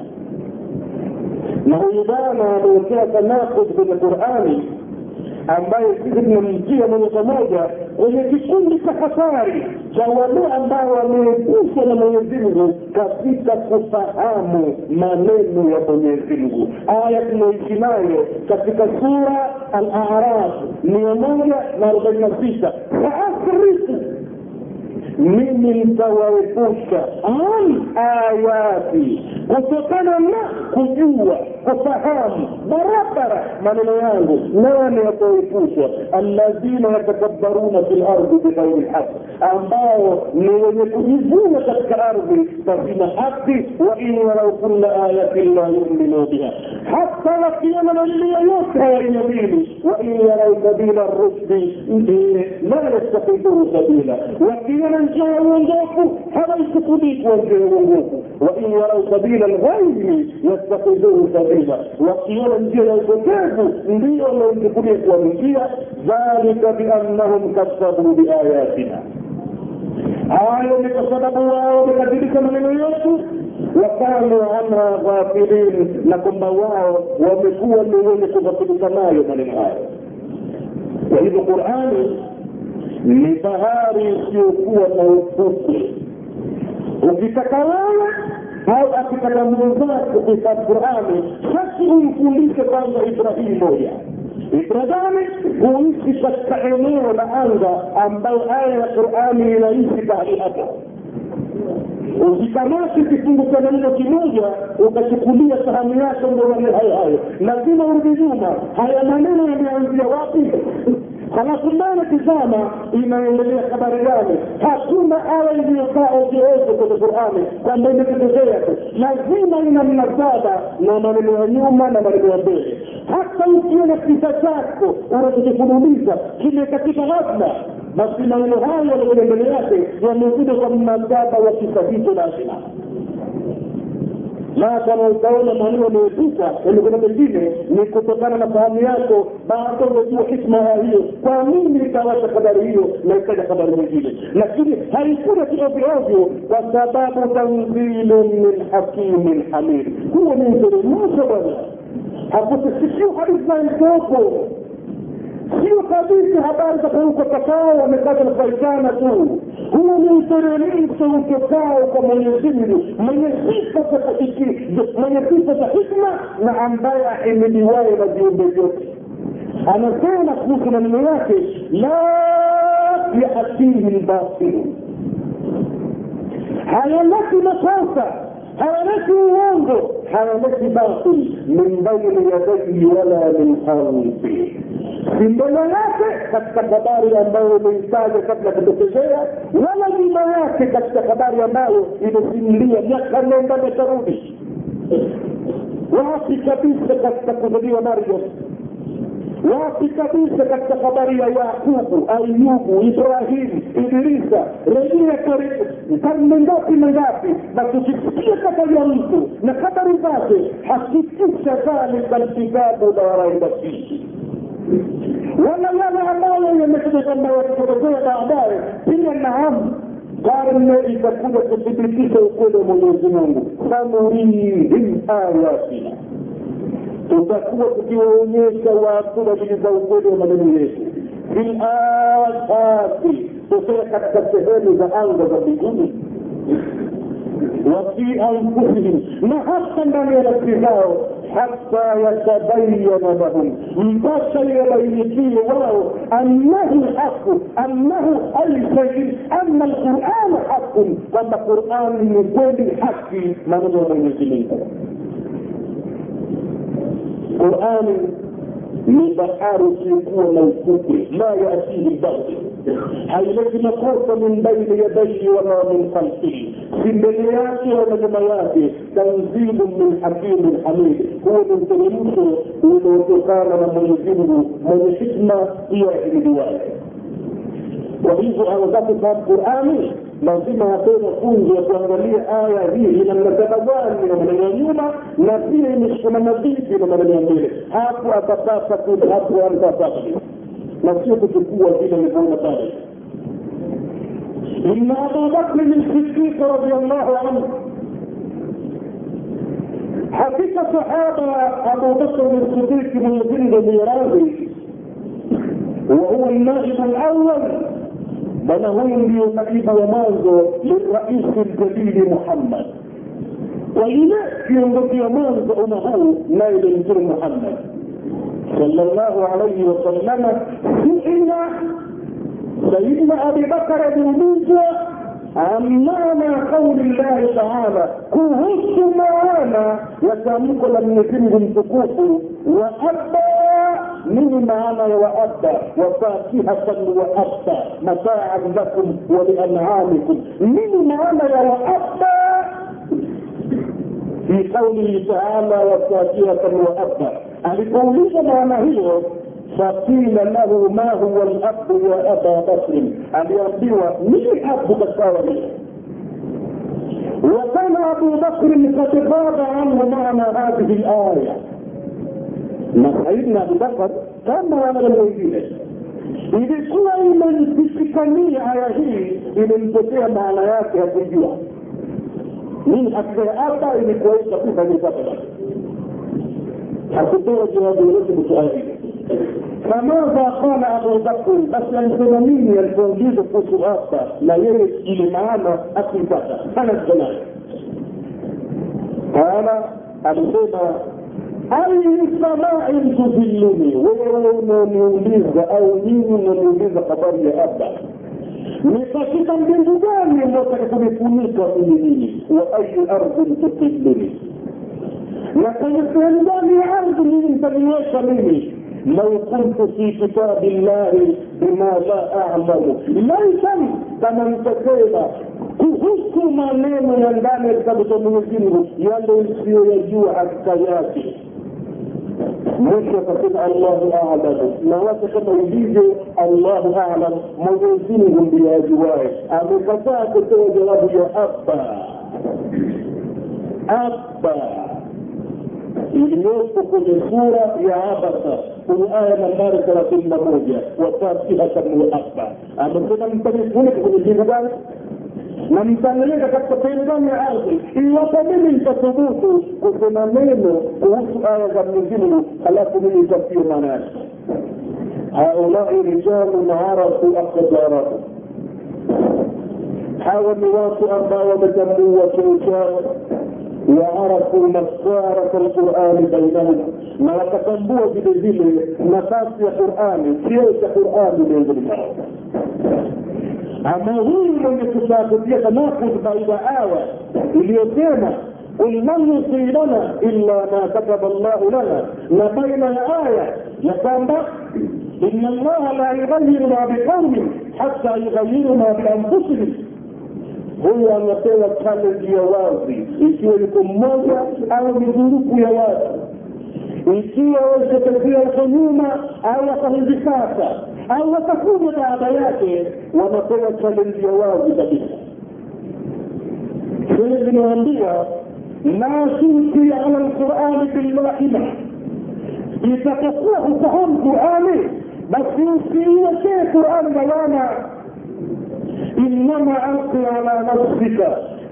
na huyu bwana ameokea tanakud kwenye qurani ambaye sisi tunamjia moja kwa moja kwenye kikundi cha hatari cha wale ambao wameepushwa na mwenyezi mungu katika kufahamu maneno ya mwenyezi mungu. Aya tunaishi nayo katika sura al-araf mia moja na arobaini na sita. Faasrifu mimi nitawaepusha an ayati kutokana na kujua kufahamu barabara maneno yangu nani yataepushwa alladhina yatakabbaruna fi lardi bighairi lhaq ambao ni wenye kujivuna katika ardhi pasina haki wa in yarau kulla ayatin la yuminu biha hata wakiona dalili yoyote hawaiamini wa in yarau sabila rushdi la yastakiduhu sabila wakiona njia ya uongofu hawezi kuwa njia uongofu wain yarau sabila lghairi yastakiduhu sabila. Wakiona njia ya upotevu ndiyo wanaoichukulia kuwa njia. Dhalika biannahum kadhabu biayatina hayo ni kwa sababu wao wamekadhibisha maneno yetu. Wakanu anha ghafilin na kwamba wao wamekuwa ni wenye kughafilika nayo maneno hayo. Kwa hivyo qurani ni bahari isiyokuwa na ufukwe ukitaka wewe au akitaka mwenzako kuhifadhi qurani basi umfundishe kwanza ibrahimu moja. Ibrahimi kuishi katika eneo la anga ambayo aya ya qurani inaishi pahali hapo. Ukikamati kifungu cha maneno kimoja ukachukulia sahani yako ndo maneno hayo hayo. Lazima urudi nyuma. Haya maneno yameanzia wapi halafu mbele tizama inaendelea habari gani? Hakuna aya iliyokaa ovyoovyo kwenye qurani kwamba imetokezea tu? Lazima ina mnasaba na maneno ya nyuma na maneno ya mbele. Hata ukiona kisa chako unachokifululiza kile katika ghafla basi maneno hayo yanakuja mbele yake yamekuja kwa mnasaba wa kisa hicho lazima na kama utaona maneno yamepita yamekwenda mengine ni kutokana na fahamu yako baada umejua hikma ya hiyo. Kwa nini ikawacha habari hiyo na ikaja habari nyingine? Lakini haikuna kiovyoovyo kwa sababu tanzilu min hakimin hamid. Huo ni mteremsho bwana. Hakusisikio hadithi na mtoto sio kabisa habari za kuuko takao wamekata nafaikana tu. Huo ni mteremsho utokao kwa mwenyezi mungu. Mwenye sifa mwenye sifa za hikma na ambaye ahimiliwaye na viumbe vyote. Anasema kuhusu maneno yake la yaatihi lbatilu hayaleti makosa hayaleti uongo hayaleti batil min baini yadaihi wala min khalfi si yake katika habari ambayo imeitaja kabla kutokezea wala nyuma yake katika habari ambayo imesimulia miaka nenda metarudi wapi kabisa katika kuzaliwa marios wapi kabisa katika habari ya yakubu ayubu ibrahimu idrisa rejea karne ngapi na ngapi? Na tukisikia kabari ya mtu na habari zake hakikisha dhalika lkitabu la raiba fihi wala yale ambayo yamekuja kwamba yatatokezea baadaye pia naam karne itakuja kuthibitisha ukweli wa mwenyezi mungu. Sanurihim ayatina tutakuwa tukiwaonyesha watu dalili za ukweli wa maneno yetu. Filafati tokea katika sehemu za anga za mbinguni. Wafi anfusihim na hata ndani ya nafsi zao hata yatabayana lahum mpaka yabainikie wao annahu haqu annahu alshayin anna alqurana haqun kwamba qurani ni kweli haki maneno ya mwenyezi mungu qurani ni bahari isiyokuwa na ufukwe la yatihi lbatil haileti makosa min baini yadaihi wala min khalfihi si mbele yake wala nyuma yake tanzilu min hakimin lhamid huo ni mteremsho unaotokana na mwenyezi mungu mwenye hikma pia ahimidiwaye kwa hivyo awezake fahamu qurani lazima apewe funzo ya kuangalia aya hii ina mnasaba gani na maneno ya nyuma na pia imeshikamana vipi na maneno ya mbele. Hapo atapata hapo atapata. Na sio kuchukua vile ilivyoona pale إن أبا بكر الصديق رضي الله عنه حفظ صحابة أبو بكر الصديق من جند ميراثي وهو النائب الأول بلغوني قريب ومانزو للرئيس الجديد محمد. وينأتي ينبغي ومانزو أمه نائب الجل محمد. صلى الله عليه وسلم سئل سيدنا بن أبي بكر بن موسى عن معنى قول الله تعالى كهوس معانا وسامك لم يتمهم سكوته وأبى من معنى وأبى وفاكهة وأبى متاعا لكم ولأنعامكم من معنى وأبى. في قوله تعالى وفاكهة وأبى. ألقوليش معنى هي فقيل له ما هو الاب يا ابا بكر aliambiwa nini abu kasawa وكان ابو بكر قد غاب عنه معنى هذه الايه na saidna abubakar kama wana wengine ilikuwa imejisikania aya hii imeipotea maana yake hakujua nini hakika hapa ilikuwaisha kufa ni sasa hakupea jawabu yoyote kutoa hili فماذا قال أبو بكر؟ بس الفلانية الموجودة في لا يرد إلى معانا أخي بكر. أنا الزمان قال الخبر أي سماء تذلني ويوم يوليز أو مين يولد يوليز قبر ni أبا. mbingu gani mnataka kunifunika mimi nini wa ayu ardhin tudilluni na kwenye sehemu gani ya ardhi مني لو كنت في كتاب الله بما لا اعلم ليسا كما nitasema kuhusu maneno ya ndani ya kitabu cha mwenyezi mungu yale isiyoyajua hakika yake mwisho akasema allahu alamu na watu kama ilivyo allahu alam mwenyezi mungu ndiye ajuae amekataa kutoa jawabu ya abba abba abasa kwenye aya nambari thelathini na moja wafatihatan waabba amesema mtanifunika kwenye jingu gani na mtaniweka katika sehemu gani ya ardhi iwapo mimi nitathubutu kusema neno kuhusu aya za mwenyezimngu halafu mimi nitampia maana yake haulai rijalun arafu aqdarahum hawa ni watu ambao wametambua cheo chao وعرفوا مسارة القرآن بينهم na wakatambua vile vile nafasi ya qurani cheo cha qurani miongoni mwao ama huyu mwenye kusaakutia tanakud baina aya iliyosema قل من يصيبنا إلا ما كتب الله لنا نبين الآية يقام إن الله لا يغير ما بقوم حتى يغيروا ما بأنفسهم huyu anapewa challenge ya wazi ikiwa yuko mmoja au mizunguku ya watu. Ikiwa walichotakiwa huko nyuma au wako hivi sasa au watakuja baada yake wanapewa challenge ya wazi kabisa. Hili zinaambia ma sulki ala lqurani billahima itapokuwa hufahamu qurani basi usiiwekee qurani lawama انما القي على نفسك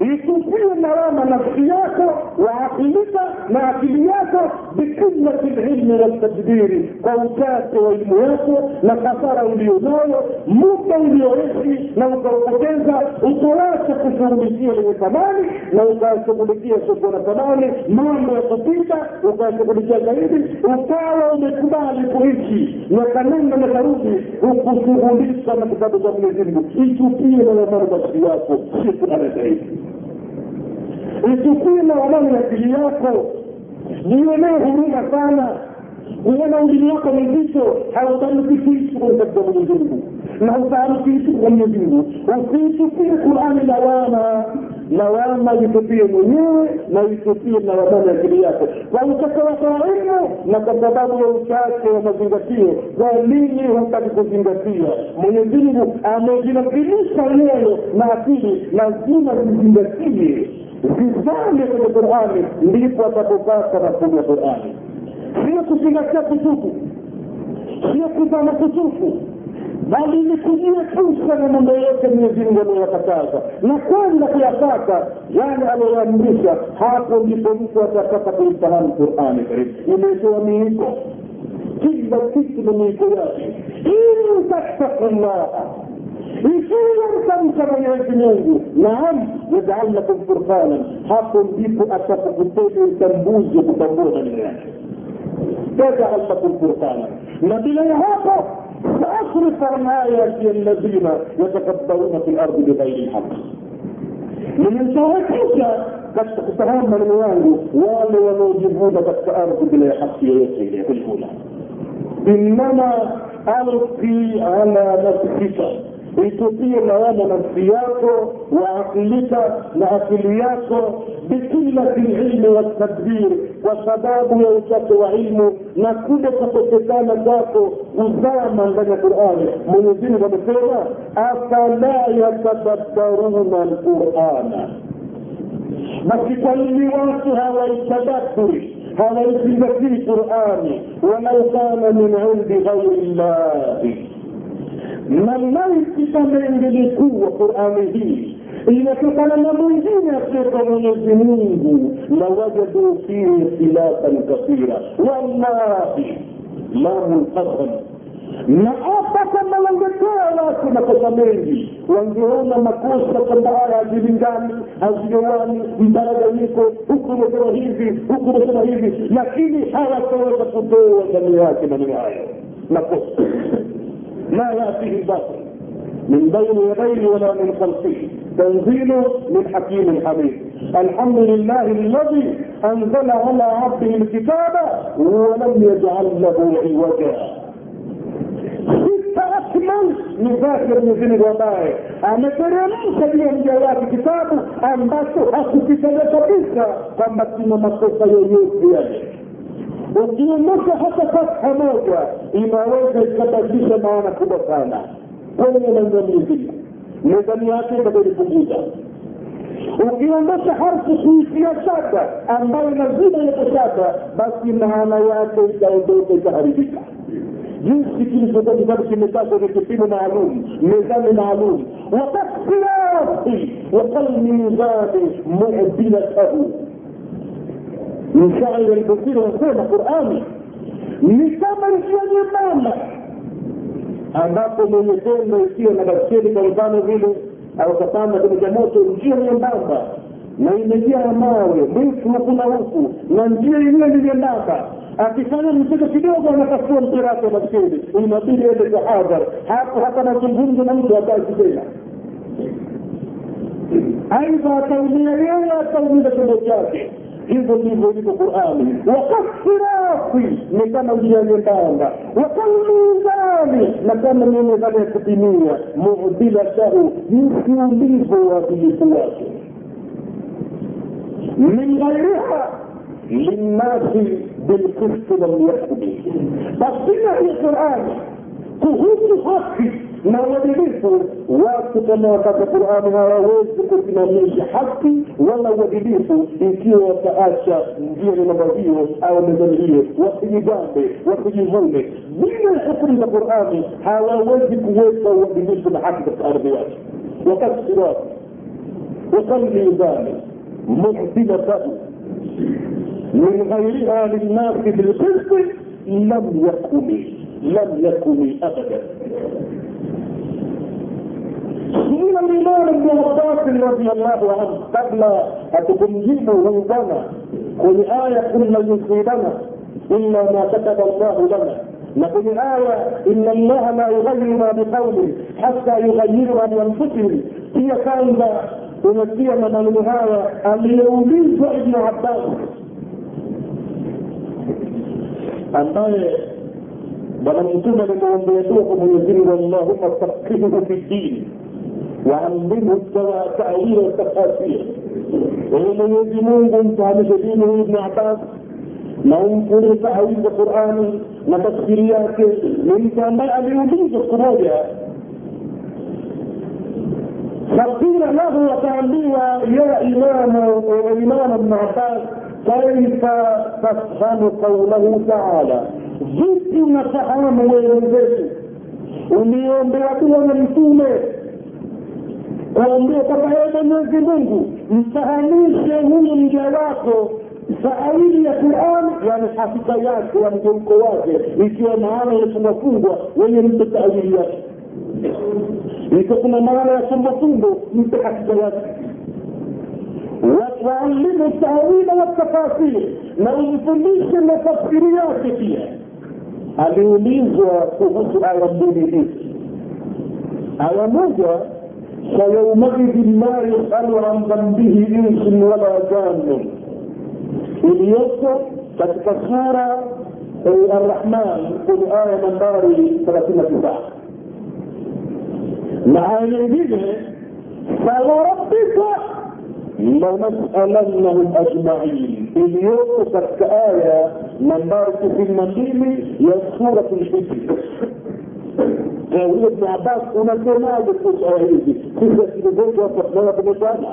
itupie lawama nafsi yako waakilika na akili yako bikillati lilmi waltadbiri kwa uchache wa elimu yako na kasara ulionayo muda ulioishi na ukaupoteza ukawacha kushughulikia lenye thamani na ukayashughulikia soko na thamani mambo ya kupita ukayashughulikia zaidi ukawa umekubali kuishi. Nakanenda nakarudi ukushughulika na kitabu cha mwenyezimngu itupie lawamani nafsi yako siku ana na ichukue lawamani akili yako. Jionee huruma sana. Kuona ulimi wako mzito. Hautamki kitu katika mwenyezi mungu. Na utamki kitu kwa mwenyezi mungu. Qurani lawama. Lawama itupie mwenyewe na itupie ya akili yako. Kwa wako wa na kwa sababu ya uchache wa mazingatio kwa nini hutaki kuzingatia? Mwenyezi mungu amejinakilisha moyo na akili. Lazima zizingatie zizame kwenye qurani ndipo atapopata mafumu ya qurani. Sio kuzingatia kutufu sio kuzama kutufu bali ni kujiepusha na mambo yote mwenyezimngu aliyoyakataza na kwenda kuyapata yale aliyoyaamrisha hapo ndipo mtu atapata kuifahamu qurani karibu. Imetoa miiko? Kila kitu na miiko yake. Ili tattaku llaha في شيء يرسل كما يرسل نعم يجعل لكم فرقانا حقهم بيكو أشخ قتل تنبوز وتنبوز يجعل لكم فرقانا نبيل الهاقة فأخرف عن آياتي الذين يتكبرون في الأرض بغير الحق. من الشهد حجة قد تهم من الوالد والي ونوجبون قد تأرض بلا حق يوسي في الأولى. إنما ألقي على نفسك itupie lawama nafsi yako waakilika na akili yako bikilati lilmi watadbiri kwa sababu ya uchache wa ilmu na kule kukosekana kwako kuzama ndani ya qurani. Mwenyezimungu amesema afala yatadabbaruna lqurana basi kwa nini watu hawaitadaburi hawaizingatii qurani? Walau kana min indi ghairi llahi na maiti kama wa qurani hii? Inatokana na mwingine asiyekuwa mwenyezi mungu. Lawajadu fihi ikhtilafan kathira. Wallahi la lqasam na hata kama wangetoa watu makosa mengi wangeona makosa kwamba haya hazilingani haziowani mbaraganyiko huku umesema hivi huku umesema hivi lakini hawataweza kutoa ndani yake maneno hayo. Makosa لا يأتيه الباطل من بين يديه ولا من خلفه. تنزيل من حكيم حميد. الحمد لله الذي أنزل على عبده الكتاب ولم يجعل له عوجا. من نفاكر مزين الوضاعي أنا ترى من سبيهم جواب كتابه أن باسو أخو كتابه كبيرة فما تنمى مصوصة يوميو فيه ukiondosha hata fatha moja inaweza ikabadilisha maana kubwa sana kwenye manzani nzima mezani yake itakuipunguza ukiondosha harfu kuishia shada ambayo lazima iwepo shada basi maana yake itaondoka itaharibika jinsi kilivyokuwa kitabu kimekaa kwenye kipimo maalum mezani maalum wakakhtilafi wakalmizani mudilatahu mshairi alibosiri wanasema qurani. Ni kama njia nyembamba. Ambapo mwenye tendo ikiwa na baskeli kwa mfano vile au kapanda kwenye cha moto njia nyembamba. Na imejaa mawe mwitu huku na huku na njia yenyewe ni nyembamba. Akifanya mchezo kidogo anakasua mpira wake wa baskeli inabidi ende tahadhar hapo hata mazungumzo na mtu hataki tena. Aidha ataumia yeye ataumiza chombo chake hivyo ndivyo ilivyo qurani. Wakasirafi ni kama njia nyembamba. Wakalmizani na kama ni mizani ya kupimia. Mudilatahu jinsi ulivyo uadilifu wake. Min linnasi bilkisti walyahdi basina hii qurani kuhusu haki ما هو بديسو واسطة ما كتب القرآن ما هذا ويزك تنميش حقي ولا هو إنكي يكيو تأشى مدير نمضيه أو مدنيه وفي جامبه وفي ظلمه من الحكم القرآن؟ هذا ويزك ويزك وبديسو بحق الأرضيات وقد صراط. وقل ميزانه معدلة من غيرها للناس بالقسط لم يكن لم يكن أبدا. جينا الإمام ابن عباس رضي الله عنه قبل أن تكمله عندنا ولآية إن يصيبنا إلا ما كتب الله لنا. وفي الآية إن الله لا يغير ما بقوم حتى يغير عن أنفسهم هي كانت ونسينا من النهاية اللي يوليز ابن عباس. ambaye bwana mtume alimwambia tu kwa Mwenyezi Mungu Allahumma faqihu fi وعلمه التأويل والتفاسير وهم يلزمون انت همشدين وابن عباس. لهم كل تأويل القرآن وتفسيريات من كان بقى ليوجد القروية فقيل له وتعليها يا إمام وإمام ابن عباس كيف تفهم قوله تعالى؟ vipi unafahamu wewe mwenzetu uliombewa kuwa na kuambia kwamba yeye mwenyezi mungu mfahamishe huyu mja wako. Taawili ya quran yani hakika yake ya mgeuko wake ikiwa maana imefungwafungwa wenye mpe taawili yake ikiwa kuna maana ya fumbo mpe hakika yake. Watualimu taawila wa watafasiri na umfundishe tafsiri yake pia. Aliulizwa kuhusu aya mbili hizi aya moja فيومئذ ما يسأل عن ذنبه إنس ولا جان. اليسر كتك سورة الرحمن قل آية من دار ثلاثين سبعة معاني بيجه فوربك لنسألنهم أجمعين. اليوم كتك آية من دار في المنجيم يسورة الحجر. Huyo ibnu abbas unasemaje kuhusu aya hizi sisi akili zetu hapa tunaona tumesana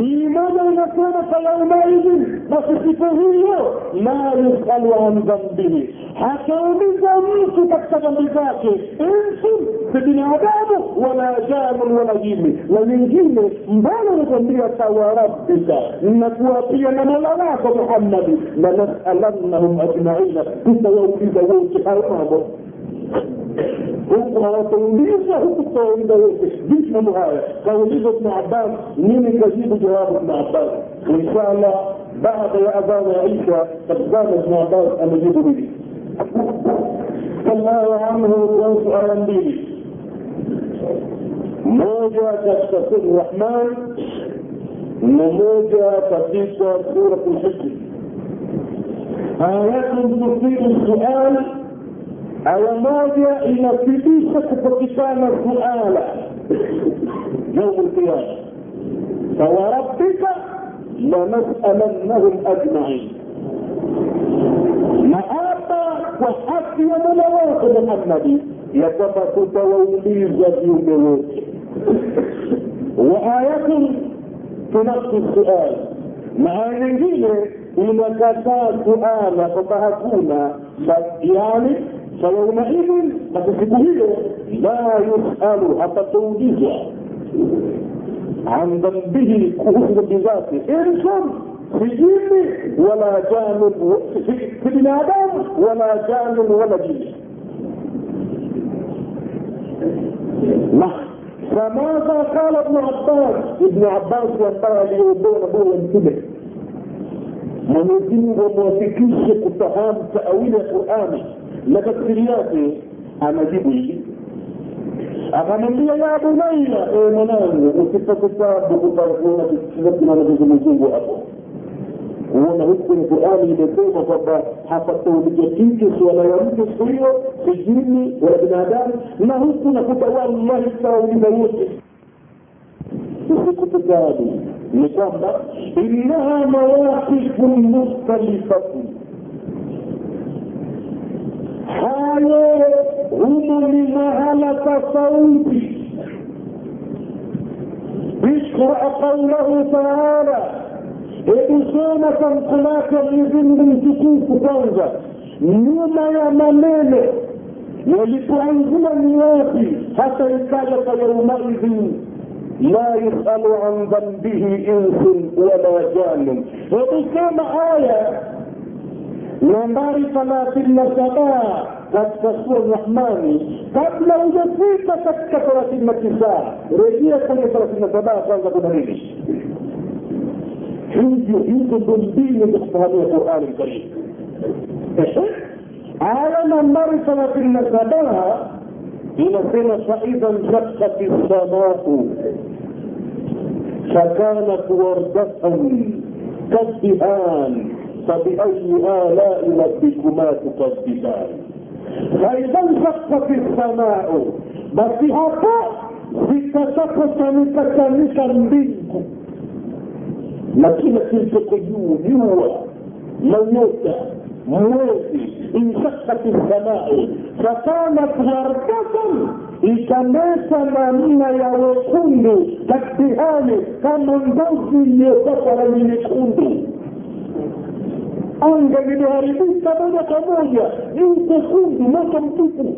hii moja inasema fayaumaidhin basi siku hiyo la yusalu an dhambihi hatauliza mtu katika dhambi zake insun si binadamu wala janun wala jini na nyingine mbona nikwambia tawarabbika nakuwapia na mola wako muhammadi lanasalannahum ajmaina tutawauliza wote hayo mambo huku hawatauliza huku tutawauliza wote vipi mambo haya kauliza ibnu abbas nini kajibu jawabu ibnu abbas inshallah baada ya adhana ya isha katikana ibnu abbas amejibu hili sallahu anhu kuhusu aya mbili moja katika sura rahman na moja katika aya moja inathibitisha kupatikana suala yaumu lqiyama fawarabbika lanasalannahum ajmain. Na hapa kwa haki ya mola wako muhammadi ya kwamba tutawauliza viumbe wote. Wa ayatun tunafsi sual. Na aya nyingine inakataa suala kwamba hakuna yani فيومئذ فتسبهيه لا يسأل توجيه عن ذنبه كفر بذاته انسان في جيل ولا جان في بني آدم ولا جان ولا جين فماذا قال ابن عباس؟ ابن عباس ينبغي لي يوضون أبوه ينتبه. ما نجيب وما تكش تفهم تأويل القرآن. Na tafsiri yake anajibu hivi akamwambia ya bunaina ewe mwanangu usipate tabu kutakuona kinachozunguzungu hapo. Kuona huku kwenye qurani imesema kwamba hapataulizwa kitu suala ya mtu siku hiyo sijini wala binadamu na huku nakuta wallahi tawauliza wote. Usikututabu ni kwamba innaha mawaqifu mukhtalifatu hayo humo ni mahala tofauti اقرأ قوله تعالى Mungu mtukufu kwanza, nyuma ya maneno yalipoanzia ni wapi, hata ikaja kwa yaumaidhin la yusalu an dhambihi insun wala janun. Hebu soma aya nambari thelathini na saba katika sura Rahmani, kabla hujafika katika thelathini na tisa rejea kwenye thelathini na saba kwanza, kuna nini? hivyo hizo ndo mbinu za kufahamia qurani lkarim aya nambari thelathini na saba inasema faidha nshakati lsamau fakanat wardatan kaddihan fabiayi alai rabbikuma tukaddiban faidha nshakati lsamau basi hapo zitakapochanika mbingu na kila kilichoko juu jua na nyota mwezi inshakati lsamau fakanat wardatan ikameta namna ya wekundu kadihani kama ngozi iliyopakwa rangi nyekundu anga limeharibika moja kwa moja. Juu kekundu moto mtupu.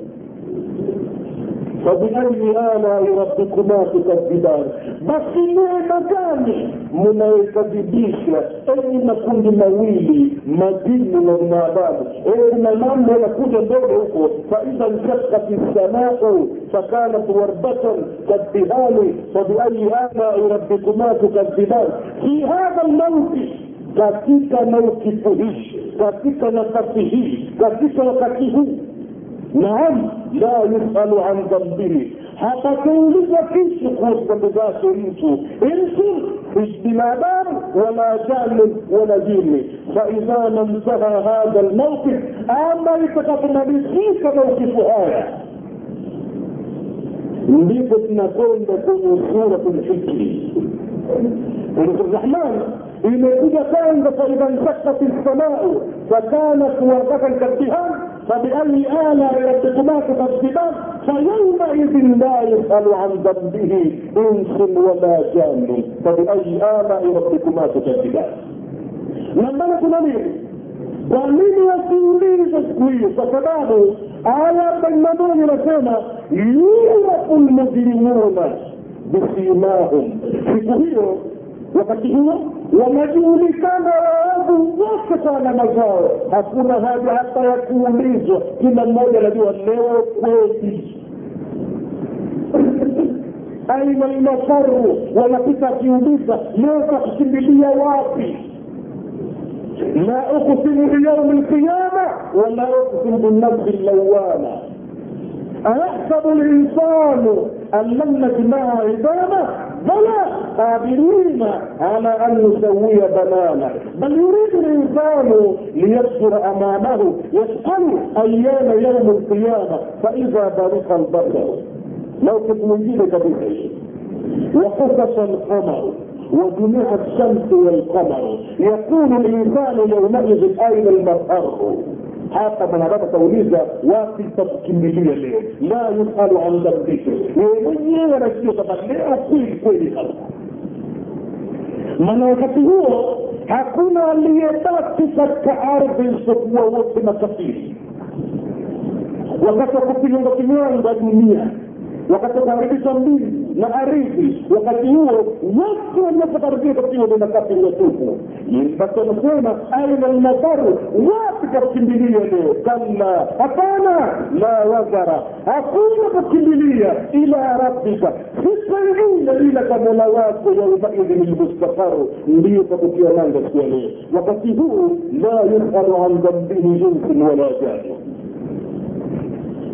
Fabiayi alai rabbikuma tukadhibani, basi neema gani mnayokadhibisha enyi makundi mawili majini na binadamu kuna mambo yanakuja ndogo huko. Faidha nshakati samau fakanat warbatan kadhihani fabiayi alai rabbikuma tukadhibani fi hadha lmauti katika maukifu hii katika nafasi hii katika wakati huu. Naam la yusalu an dhambihi hapataulizwa kitu kuhusu dhambi zake mtu. Insu binadamu wala janun wala jini. Faidha mantaha hadha lmauqif ama itakapomalizika maukifu haya. Ndipo tunakwenda kwenye suratu lhijri ونقول الرحمن إن إذا كان فإذا انشقت السماء فكانت وردة كالتهام فبأي آلاء ربكما تكذبان؟ فيومئذ لا يسأل عن ذنبه إنس ولا جان فبأي آلاء ربكما تكذبان؟ لما نقول لي ضمين وسولين تسكوي فكذبوا آية بين مدون رسالة يورق المجرمون. bisimahum. Siku hiyo wakati huo wanajulikana waovu wote sana mazao hakuna haja hata ya kuulizwa. Kila mmoja anajua leo kweli. Aina lmafaru wanapita akiuliza leo takukimbilia wapi? La uksimu liyaumi lqiyama wala uqsimu binafsi llawama ayahsabu linsanu أن لن نجمع عظامه بلى قادرين على أن نسوي بنانه بل يريد الإنسان ليبصر أمامه يسأل أيام يوم القيامة فإذا برق البصر لو كنت منجيلك بشيء وخسف القمر وجميع الشمس والقمر يقول الإنسان يومئذ أين المفر؟ Hata mwanadamu atauliza wapi takukimbilia leo? La yusalu an dambike yeye mwenyewe anajua kwamba leo kweli kweli hapa. Maana wakati huo hakuna aliyebaki katika ardhi isipokuwa wote makafiri. Wakati wa kupilonga kinyonga dunia wakati wakaribisha mbili na ardhi wakati huo wote waliopakaribia katika hiyo makafiri iliyotupu basi wanasema aina lmadharu wapi kakimbilia leo kalla hapana la wazara hakuna kukimbilia ila rabbika sipengine ila kwa mola wako yaumaidhin lmustaqaru ndiyo pakutia nanga siku ya leo. Wakati huu la yusalu an dhambihi insun wala jani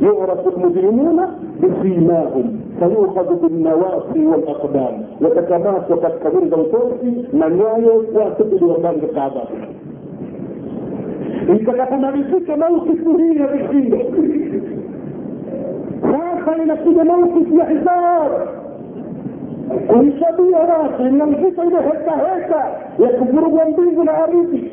يعرف المجرمون بسيماهم فيؤخذ بالنواصي والأقدام. وتتماس وقد كبير دوسوسي من يعيو واعتقد وقام بقعداته إذا كنا بسيك موقف مهين بالدين. راح إلى كل موت في حصار. كل شبيه راح إن الفتن هكا هكا يكبر بمبيض العريبي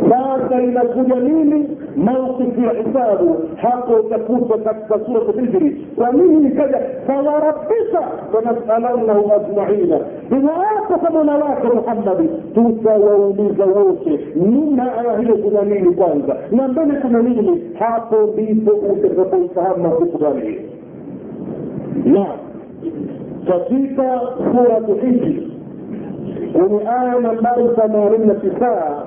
sasa inakuja nini? Maukifu ya hisabu. Hapo utakuta katika suratu hijri kwa nini ikaja fawarabbika fanasalannahum ajmaina. Tunaapa kwa mola wake muhammadi tutawauliza wote. Nyuma aya hiyo kuna nini kwanza? Na mbele kuna nini? Hapo ndipo utakapoifahamu maukifu gani katika suratu hijri kwenye aya nambari themanini na tisaa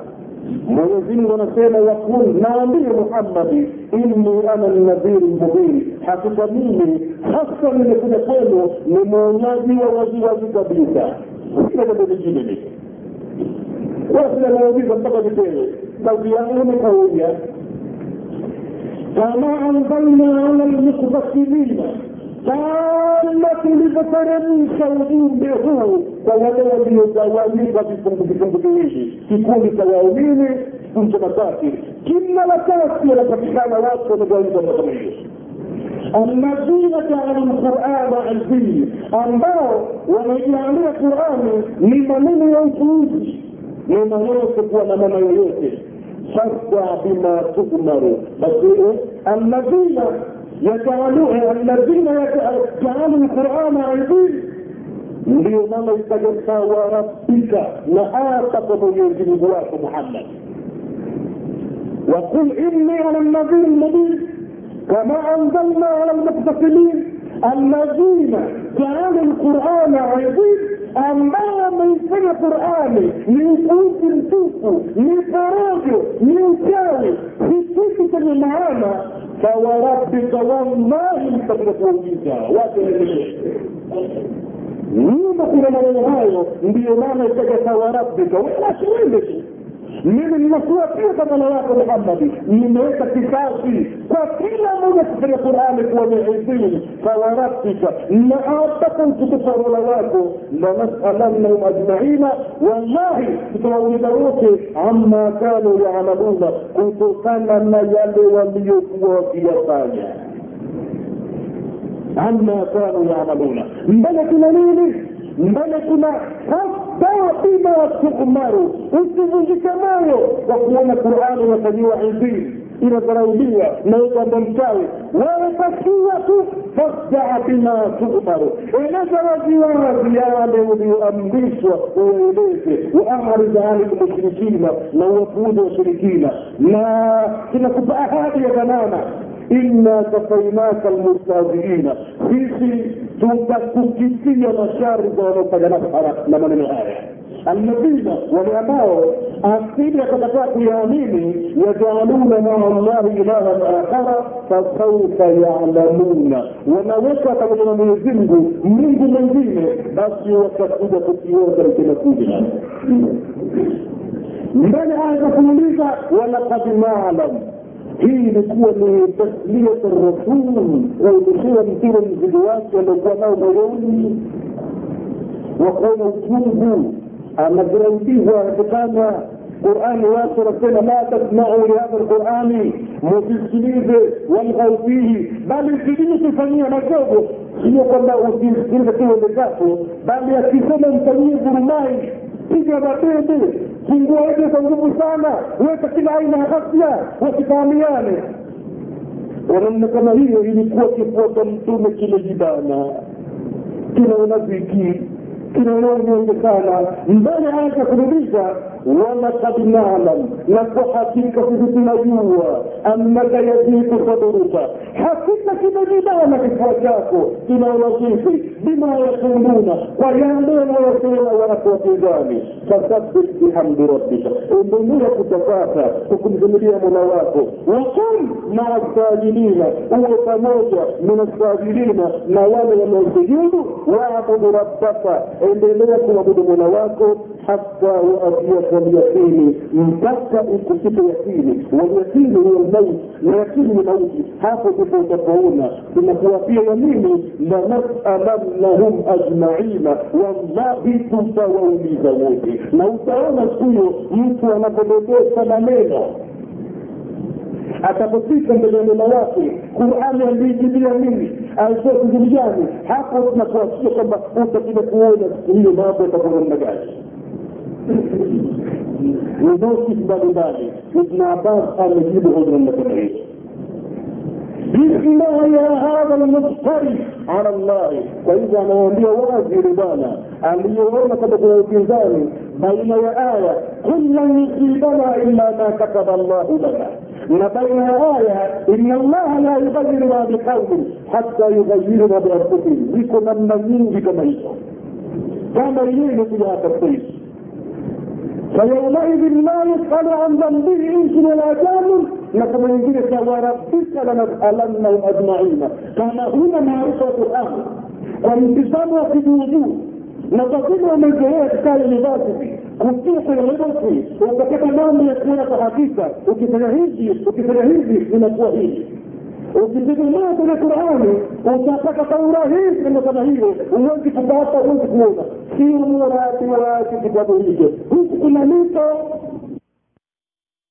mwenyezi mungu anasema wakul naambie muhammadi inni ana nadhiri mubin hakika mimi hasa nimekuja kwenu ni mwonyaji wa waziwazi kabisa. Sina jambo lingine mimi. Wasina nauliza mpaka nipewe kazi yangu ni kauja kama anzalna ala lmukbasilina kama tulivyoteremsha ujumbe huu kwa wale waliogawanyika vifungu vifungu viwili kikundi cha waumini kikundi cha makafiri kila wakati wanapatikana watu wamegawanyika kama hiyo jaalu lqurana azim ambao wamejaalia qurani ni maneno ya upuuzi ni maneno kuwa na maana yoyote. Fasta bima tumaru basi alladhina وجعلوها الذين جعلوا القرآن عظيم. اليوم ليس ينفع وربك لا تقبل جواك محمد. وقل إني على النبي المبين. كما أنزلنا على المقتسمين الذين جعلوا القرآن عظيم. أما من سنة قرآني من قوت الفوق من فراجه من كاوي في سكة المعامة fawarabbika wallahi mtakuja kuuliza watu nyuma kuna maneno hayo ndiyo maana ikaja fawarabbika wala siwende tu. Mimi ninakuapia kwa mola wako muhammadi nimeweka kisasi kwa kila mmoja kufanya qurani kuwa mehidhini fawarabika na apaka utukufu wa mola wako lanasalannahum ajmaina wallahi tutawauliza wote amma kanu yamaluna kutokana na yale waliokuwa wakiyafanya amma kanu yamaluna mbele kuna nini mbele kuna hata bima tumaru usivunjike moyo kwa kuona qurani inafanyiwa idhini inadharauliwa na kwamba mchawi. Wewe takia tu fasdaa bima tumaru eleza waziwazi yale ulioamrishwa ueleze waarid ani lmushrikina na uwapuuze washirikina na tunakupa ahadi ya dhamana. Inna kafainaka almustahziina. Sisi tutakukitia mashari za wanaofanya nafara na maneno haya alladhina wale ambao asili akakataa kuyaamini yajaaluna maa llahi ilahan akhara fasaufa yalamuna. Wanaweka pamoja na mwenyezi mungu mungu mwingine basi watakuja kukiota ikinakuja mbele aya za kuuliza walakad nalam. Hii ilikuwa ni tasliyat rasul kuondoshewa mtume mzigo wake aliokuwa nao moyoni. Wakaona uchungu anagiraudizwa kutana qurani watu wanasema la tasmau lihadha lqurani musisikilize walghau fihi. Bali sidini kifanyia madogo sio kwamba usisikilize tu uende bali akisema mfanyie gurumai piga mabebe kingua ege kwa nguvu sana. Weka kila aina ya ghasia. Wasifahamiane wanamna kama hiyo ilikuwa kifuata mtume kimejibana kina unafiki kinaonea unyonge sana. Mbele haya kurudisha walakad nalam na kwa hakika sisi tunajua annaka yadiku sadruka hakika kimejibana kifua chako tunaona sisi bima yakuluna kwa yale wanayosema wanakuwapinzani fasabbih bihamdi rabbika endelea kutakasa kwa kumzumulia mola wako. Wakun maa sajilina uwe pamoja min asajidina na wale wanaosujudu waabudu rabbaka. Endelea kuabudu mola wako hata waatiaka lyaqini mpaka ikufika yakini walyaqini huwa lmaut na yakini ni mauti. Hapo ndipo utapoona tunakuwapia yamini lanasalannahum ajmaina. Wallahi tutawauliza wote. Na utaona siku hiyo mtu anapododesa maneno. Atapofika mbele ya mola wake qurani aliijilia nini? Alitoa kuzuri gani hapo tunakuasia kwamba utakuja kuona siku hiyo mambo yatakuwa namna gani nususi mbalimbali ibn abbas amejibu hoja namna kama hiyo bismillah ya hadha lmuftari ala llahi kwa hivyo anawaambia wazi yule bwana aliyoona kwamba kuna upinzani baina ya aya kul lan yusibana illa ma kataba llahu lana na baina ya aya ina allaha la yugayiru ma biqaumin hatta yugayiru ma bianfusihim ziko namna nyingi kama hizo ويومئذ لا يسأل عن ذنبه إنس ولا جان. لكن من جلس وربك لنسألنهم أجمعين. كما هنا معرفة الان وانتسام واحد وجود نتصل ومجهور اشكال لباسه كنتوك لباسه وكتب نام يكون حقيقة وكتب نهيجي وكتب نهيجي من اقوى هيجي ukitegemea kwenye qurani utapata kwa urahisi mambo kama hivyo, huwezi kupata huwezi kuona. Si muradi wake kitabu hicho. Huku kuna mito